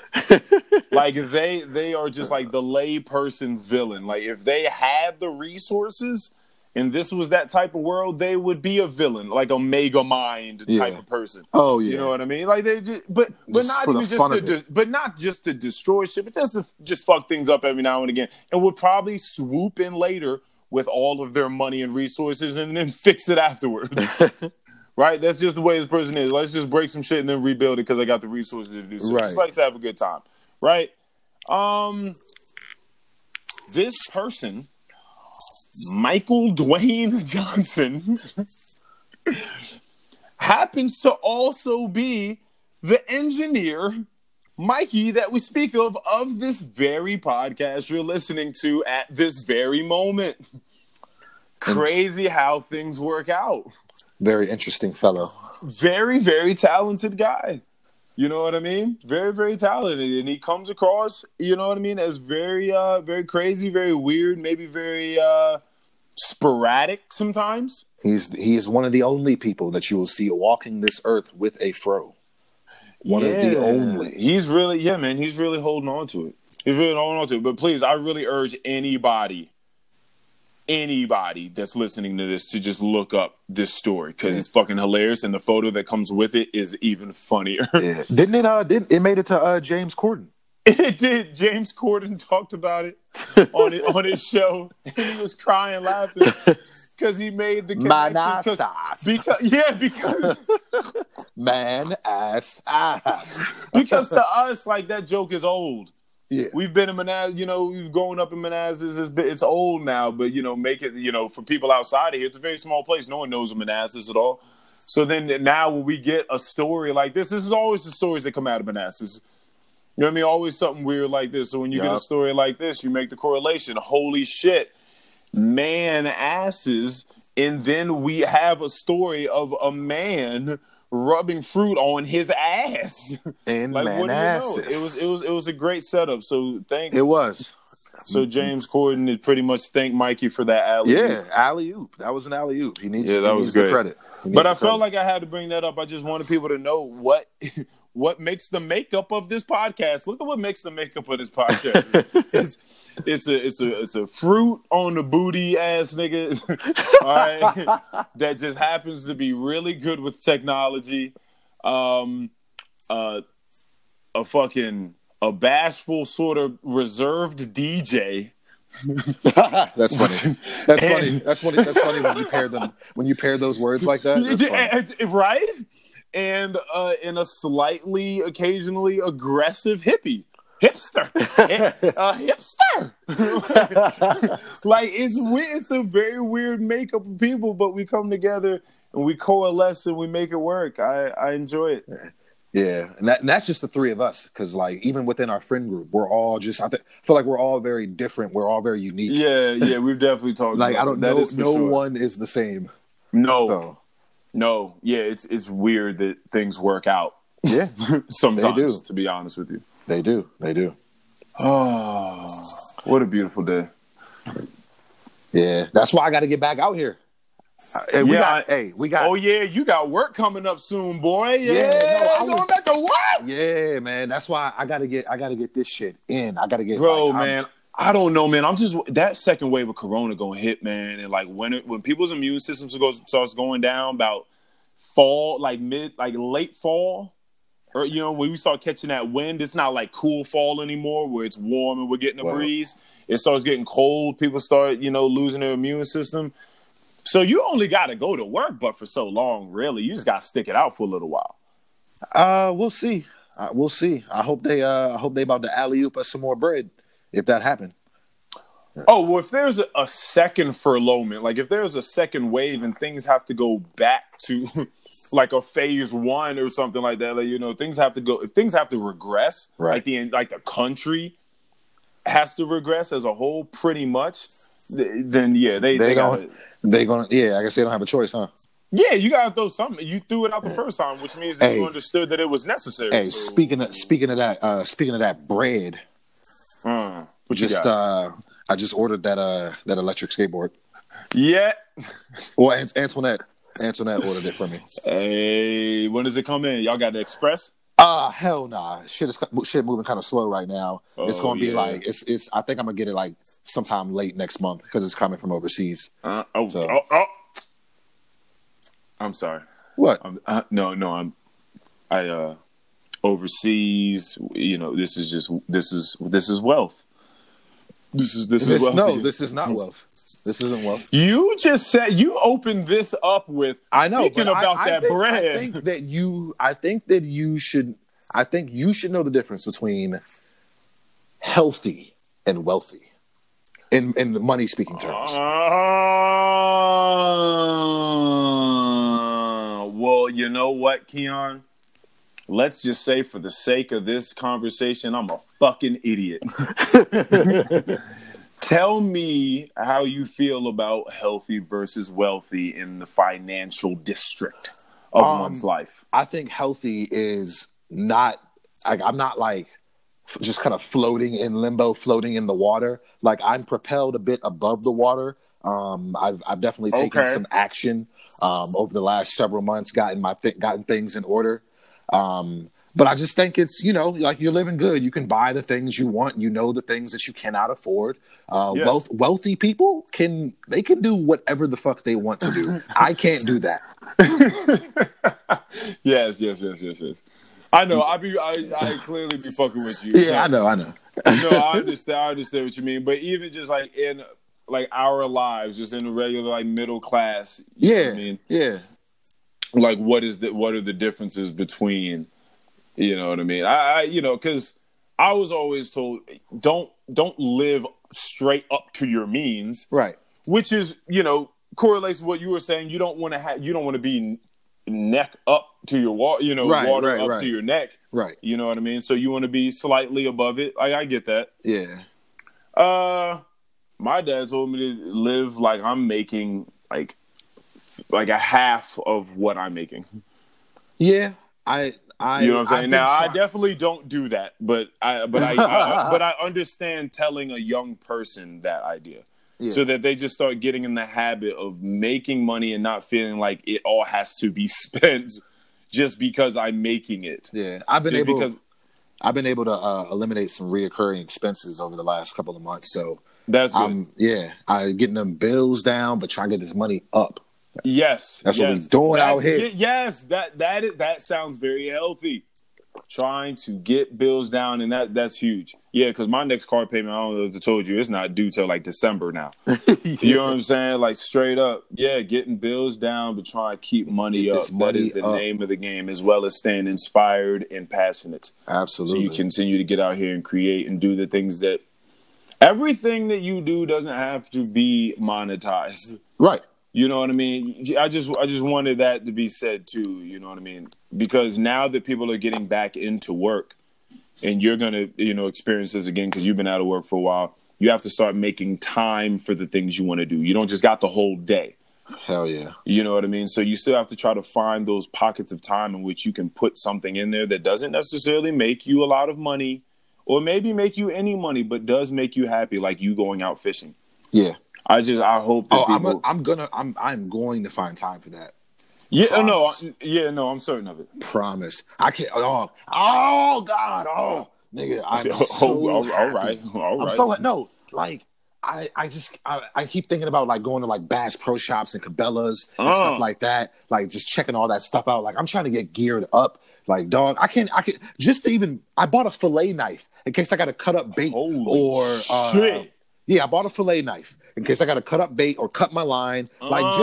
like they they are just like the lay person's villain. Like if they had the resources and this was that type of world, they would be a villain, like a mega mind type of person. Oh yeah. You know what I mean? Like they just, but but Just not even just to, de- but not just to destroy shit, but just to just fuck things up every now and again, and would probably swoop in later with all of their money and resources, and then fix it afterwards. right? That's just the way this person is. Let's just break some shit and then rebuild it because I got the resources to do so. Right. Just like to have a good time, right? Um, this person, Michael Dwayne Johnson, happens to also be the engineer, Mikey, that we speak of of this very podcast you're listening to at this very moment. Crazy how things work out. Very interesting fellow. Very, very talented guy. You know what I mean? Very, very talented, and he comes across, you know what I mean, as very, uh, very crazy, very weird, maybe very uh, sporadic sometimes. He's he is one of the only people that you will see walking this earth with a fro. One of the only. He's really, yeah, man. He's really holding on to it. He's really holding on to it. But please, I really urge anybody, anybody that's listening to this to just look up this story because it's fucking hilarious, and the photo that comes with it is even funnier. Yeah. Didn't it? Uh, did it made it to uh, James Corden? It did. James Corden talked about it on it on his show, and he was crying, laughing because he made the connection. 'cause- Manassas. Because yeah, because Man ass ass. because to us, like that joke is old. Yeah. We've been in Manassas, you know, we've grown up in Manassas. It's, been, it's old now, but you know, make it, you know, for people outside of here, it's a very small place. No one knows of Manassas at all. So then now when we get a story like this, this is always the stories that come out of Manassas. You know what I mean? Always something weird like this. So when you get a story like this, you make the correlation. Holy shit, man asses. And then we have a story of a man rubbing fruit on his ass. And like what do you know? It was it was it was a great setup. So thank It was. so James Corden did pretty much thank Mikey for that alley. Yeah, alley oop. That was an alley oop. He needs. Yeah, that was great. credit. But I felt like I had to bring that up. I just wanted people to know what what makes the makeup of this podcast. Look at what makes the makeup of this podcast. it's it's a it's a it's a fruit on the booty ass nigga. All right. that just happens to be really good with technology. Um uh a fucking a bashful sort of reserved DJ. That's funny. That's And- funny. That's funny. That's funny when you pair them when you pair those words like that. That's funny. Yeah, and- right? And uh, in a slightly, occasionally aggressive hippie. Hipster, a hipster. like it's weird. It's a very weird makeup of people, but we come together and we coalesce and we make it work. I, I enjoy it. Yeah, and, that, and that's just the three of us. Because like even within our friend group, we're all just. I th- feel like we're all very different. We're all very unique. Yeah, yeah, we've definitely talked. Like I don't know. for No sure. one is the same. No, So no, yeah, it's it's weird that things work out yeah, sometimes. They do. To be honest with you. they do. They do. Oh, what a beautiful day. Yeah, that's why I got to get back out here. Hey, we Yeah, got. Hey, we got. Oh yeah, you got work coming up soon, boy. Yeah, Yeah, no, I going was- back to work, Yeah, man. That's why I got to get. I got to get this shit in. I got to get. bro, like, I'm- man. I don't know, man. I'm just that second wave of Corona going to hit, man, and like when it, when people's immune systems goes starts going down about fall, like mid, like late fall, or you know when we start catching that wind, it's not like cool fall anymore where it's warm and we're getting a Wow. breeze. It starts getting cold. People start, you know, losing their immune system. So you only got to go to work, but for so long, really, you just got to stick it out for a little while. Uh, we'll see. Uh, we'll see. I hope they. Uh, I hope they about to alley oop us some more bread if that happened. Oh well, if there's a, a second furloughment, like if there's a second wave and things have to go back to like a phase one or something like that, like you know, things have to go. If things have to regress, Right. Like the like the country has to regress as a whole, pretty much. th- Then yeah, they They they, don't. They gonna. Yeah, I guess they don't have a choice, huh? Yeah, you gotta throw something. You threw it out the first time, which means that you understood that it was necessary. Hey, So, speaking of speaking of that, uh, speaking of that bread, you just uh, I just ordered that uh that electric skateboard. yeah. Well, Ant- Antoinette, Antoinette ordered it for me. Hey, when does it come in? Y'all got the express? Ah, hell nah. Shit is shit moving kind of slow right now. it's Oh, gonna be yeah. like it's it's. I think I'm gonna get it like sometime late next month because it's coming from overseas. Uh, oh, So- oh, oh. I'm sorry. What? I'm, uh, no, no, I'm. I uh, overseas. You know, this is just this is this is wealth. This is this, This, is wealth. no, this is not wealth. This isn't wealth. you just said you opened this up with. I know. Speaking but I- about I that think- bread. I think that you. I think that you should. I think you should know the difference between healthy and wealthy, in in the money speaking terms. Uh, well, you know what, Keon? Let's just say, for the sake of this conversation, I'm a fucking idiot. Tell me how you feel about healthy versus wealthy in the financial district of Um, one's life. I think healthy is not. Like, I'm not like just kind of floating in limbo, floating in the water. Like I'm propelled a bit above the water. Um, I've I've definitely taken Okay. some action um, over the last several months, gotten my th- gotten things in order. Um, but I just think it's you know like you're living good. You can buy the things you want. You know the things that you cannot afford. Uh, Yeah. Wealth wealthy people can they can do whatever the fuck they want to do. I can't do that. yes, yes, yes, yes, yes. I know. I be. I, I clearly be fucking with you. Yeah, I know, I know. no, I understand. I understand what you mean. But even just like in like our lives, just in the regular like middle class. Yeah, I mean, yeah. like what is the what are the differences between? You know what I mean? I, I you know because I was always told don't don't live straight up to your means, Right. which is you know correlates with what you were saying. You don't want to have you don't want to be neck up to your water, you know, Right, water right, up right. to your neck. Right. You know what I mean? So you want to be slightly above it. I, I get that. Yeah. Uh, my dad told me to live like I'm making like like a half of what I'm making. Yeah. I. I. You know what I'm saying? Now I definitely don't do that, but I but I, I but I understand telling a young person that idea. Yeah. So that they just start getting in the habit of making money and not feeling like it all has to be spent just because I'm making it. Yeah. I've been Just able. because I've been able to uh, eliminate some reoccurring expenses over the last couple of months. So that's good. I'm. Yeah. I getting them bills down, but trying to get this money up. Yes, That's what we yes. doing That- out here. Yes, that that is, that sounds very healthy. Trying to get bills down, and that that's huge. Yeah, because my next car payment, I don't know if I told you, it's not due till like December now. You know what I'm saying? Like straight up, yeah, getting bills down, but trying to keep money up. money is the up. name of the game, as well as staying inspired and passionate. So Absolutely. you continue to get out here and create and do the things that everything that you do doesn't have to be monetized. right. You know what I mean? I just I just wanted that to be said too, you know what I mean? Because now that people are getting back into work and you're going to, you know, experience this again cuz you've been out of work for a while, you have to start making time for the things you want to do. You don't just got the whole day. Hell yeah. You know what I mean? So you still have to try to find those pockets of time in which you can put something in there that doesn't necessarily make you a lot of money or maybe make you any money but does make you happy like you going out fishing. Yeah. I just I hope that Oh, I'm. A, I'm gonna. I'm. I'm going to find time for that. Yeah, no, I- yeah, no, I'm certain of it. Promise. I can't. Oh. Oh God. Oh. Nigga. I'm Oh, so all- all right, all I'm so no. Like. I, I just I, I keep thinking about like going to like Bass Pro Shops and Cabela's and Uh. stuff like that. Like just checking all that stuff out. Like I'm trying to get geared up. Like dog, I can't. I can just to even. I bought a fillet knife in case I got to cut up bait Holy or uh. Yeah, I bought a fillet knife in case I got to cut up bait or cut my line. Like Uh.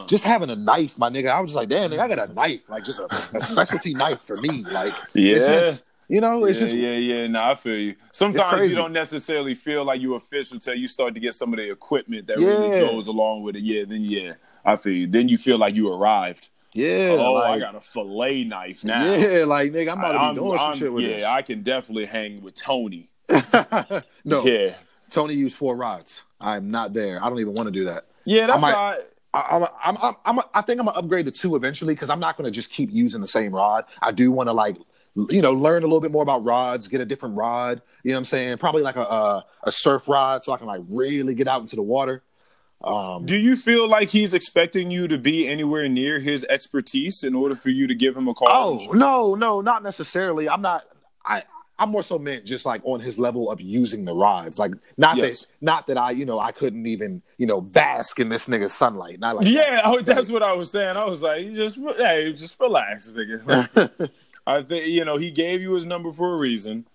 just just having a knife, my nigga. I was just like, damn, nigga, I got a knife, like just a, a specialty knife for me. Like, it's Yeah. just, you know, it's yeah, just yeah, yeah. No, I feel you. Sometimes you don't necessarily feel like you're official until you start to get some of the equipment that really goes along with it. Yeah, then yeah, I feel you. Then you feel like you arrived. yeah. oh, I got a fillet knife now. yeah, like nigga, I'm about to be I'm- doing some I'm- shit with yeah, this. Yeah, I can definitely hang with Tony. no, Yeah, Tony used four rods. I'm not there. I don't even want to do that. yeah. That's might- all right. I, I'm, I'm, I'm, I'm, I think I'm gonna upgrade to two eventually because I'm not gonna just keep using the same rod. I do want to like, you know, learn a little bit more about rods, get a different rod. You know what I'm saying? Probably like a a, a surf rod so I can like really get out into the water. Um, Do you feel like he's expecting you to be anywhere near his expertise in order for you to give him a call? oh no, no, not necessarily. I'm not. I I'm more so meant just like on his level of using the rods. Like not Yes. that not that I you know I couldn't even you know bask in this nigga's sunlight. Not like that. Yeah, oh, that's what I was saying. I was like, just hey, just relax, nigga. I think you know he gave you his number for a reason.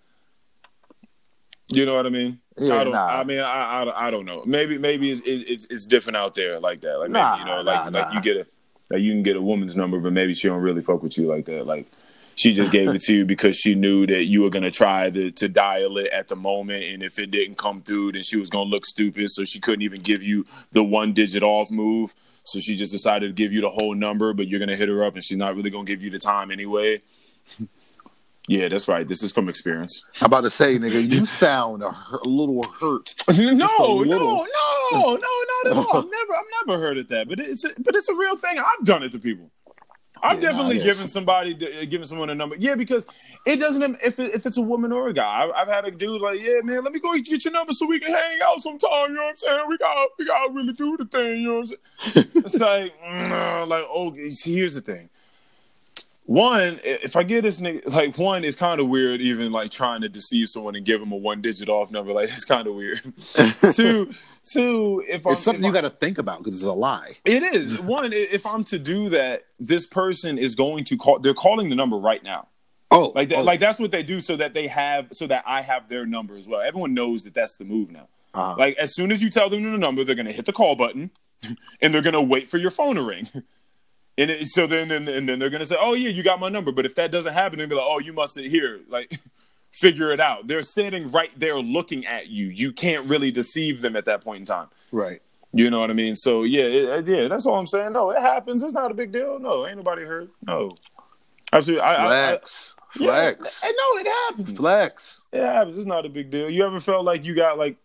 You know what I mean? Yeah, I don't. nah. I mean, I, I, I don't know. Maybe maybe it's, it's it's different out there like that. Like maybe Nah, you know, like nah, like you get a like you can get a woman's number, but maybe she don't really fuck with you like that. Like she just gave it to you because she knew that you were gonna try to to dial it at the moment, and if it didn't come through, then she was gonna look stupid. So she couldn't even give you the one digit off move. So she just decided to give you the whole number, but you're gonna hit her up, and she's not really gonna give you the time anyway. yeah, that's right. This is from experience. I'm about to say, nigga, you sound a, a little hurt. No, no, no, no, not at all. I've never, I've never heard of that. But it's, a, but it's a real thing. I've done it to people. I've Yeah, definitely given somebody, uh, giving someone a number. Yeah, because it doesn't. If it, if it's a woman or a guy, I've, I've had a dude like, yeah, man, let me go get your number so we can hang out sometime. You know what I'm saying? We got, we got to really do the thing. You know what I'm saying? it's like, like, oh, see, here's the thing. One, if I get this nigga, like one is kind of weird, even like trying to deceive someone and give them a one digit off number. Like it's kind of weird. two, two, if I'm, It's something if you got to think about because it's a lie. it is one. If I'm to do that, this person is going to call. They're calling the number right now. Oh, Like that. oh, Like that's what they do, so that they have, so that I have their number as well. Everyone knows that that's the move now. Uh-huh. Like as soon as you tell them the number, they're gonna hit the call button, and they're gonna wait for your phone to ring. And it, so then, then, and then they're gonna say, "Oh yeah, you got my number." But if that doesn't happen, they'll be like, "Oh, you must sit here." Like, figure it out. They're standing right there looking at you. You can't really deceive them at that point in time. right. You know what I mean? So yeah, it, yeah, that's all I'm saying. No, it happens. It's not a big deal. No, ain't nobody hurt. No, absolutely. I, I, I, Flex, yeah, flex, know it happens. flex. It happens. It's not a big deal. You ever felt like you got like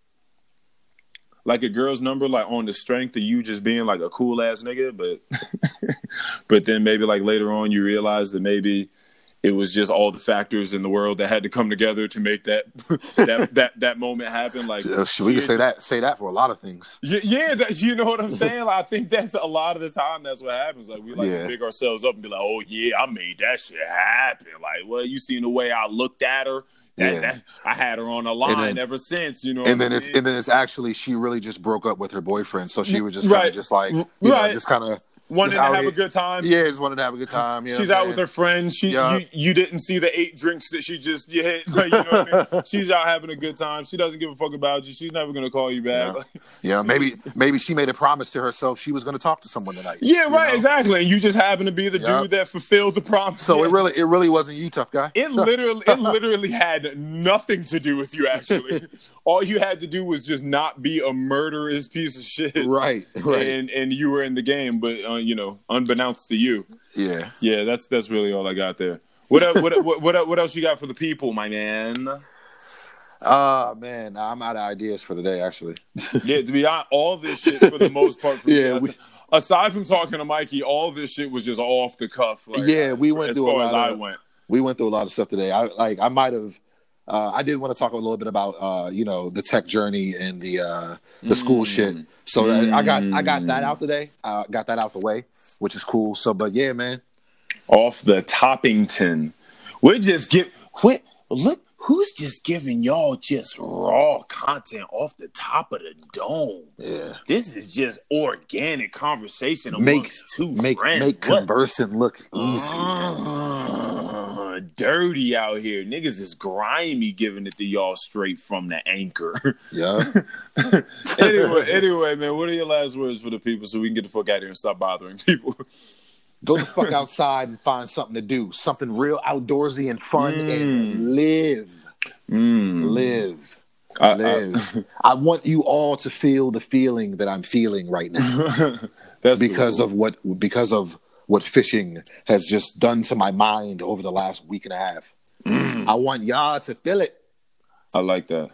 like a girl's number like on the strength of you just being like a cool ass nigga, but but then maybe like later on you realize that maybe it was just all the factors in the world that had to come together to make that that that that moment happen. Like Uh, sh- we can say that say that for a lot of things. yeah, yeah that, you know what I'm saying. Like, I think that's a lot of the time. That's what happens. Like we like Yeah. to big ourselves up and be like, "Oh yeah, I made that shit happen." Like, well, you seen the way I looked at her. That, Yeah. that I had her on a line then- ever since. You know, And then I it's and then it's actually she really just broke up with her boyfriend, so she was just kind Right. just like you know, Right. just kind of wanted to have here- a good time. Yeah, just wanted to have a good time. You know She's out with her friends. She, Yeah. you, you didn't see the eight drinks that she just you hit. Like, you know what I mean? She's out having a good time. She doesn't give a fuck about you. She's never gonna call you back. Yeah. Yeah, maybe maybe she made a promise to herself she was to talk to someone tonight. Yeah, right, know? exactly. And you just happen to be the Yeah. dude that fulfilled the promise. So it really it really wasn't you, tough guy. It literally, it literally had nothing to do with you. Actually, all you had to do was just not be a murderous piece of shit, right, right. And and you were in the game, but uh, you know, unbeknownst to you, yeah. yeah, that's that's really all I got there. What what what what, what else you got for the people, my man? Oh man, I'm out of ideas for the day. Actually, Yeah, to be honest, all this shit for the most part, for Yeah, me, we- aside from talking to Mikey, all this shit was just off the cuff. Like, Yeah, we went as through a lot as I of- went. we went through a lot of stuff today. I like I might have. Uh, I did want to talk a little bit about uh, you know the tech journey and the uh, the school shit. So I- I got I got that out today. I got that out the way, which is cool. So, but yeah, man. off the Toppington. We're just give what look who's just giving y'all just raw content off the top of the dome. Yeah. This is just organic conversation amongst Make two make friends. make What? conversing look easy. Dirty out here. Niggas is grimy giving it to y'all straight from the anchor. Yeah. anyway, anyway, man, what are your last words for the people so we can get the fuck out of here and stop bothering people? Go the fuck outside and find something to do, something real outdoorsy and fun, and live, Mm. live, I- I- live. I, want you all to feel the feeling that I'm feeling right now That's because of what because of what fishing has just done to my mind over the last week and a half. I want y'all to feel it. I like that.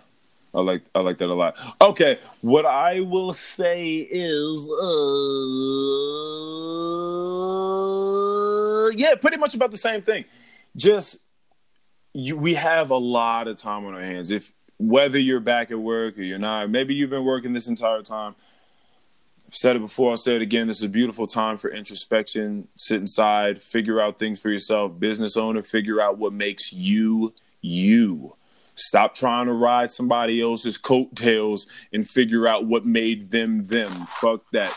I like I like that a lot. Okay, what I will say is uh yeah, pretty much about the same thing. Just you, we have a lot of time on our hands. If whether you're back at work or you're not, maybe you've been working this entire time. Said it before, I'll say it again. This is a beautiful time for introspection. Sit inside, figure out things for yourself. Business owner, figure out what makes you you. Stop trying to ride somebody else's coattails and figure out what made them them. Fuck that.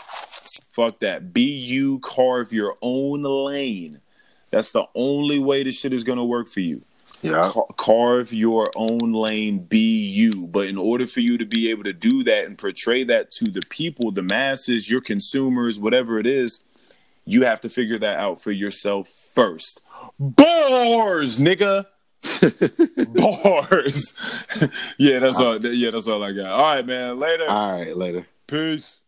Fuck that. Be you, carve your own lane. That's the only way this shit is gonna work for you. Yeah. Ca- carve your own lane, be you. But in order for you to be able to do that and portray that to the people, the masses, your consumers, whatever it is, you have to figure that out for yourself first. Bars, nigga. Bars. yeah, that's all. Yeah, that's all I got. All right, man. Later. All right, later. Peace.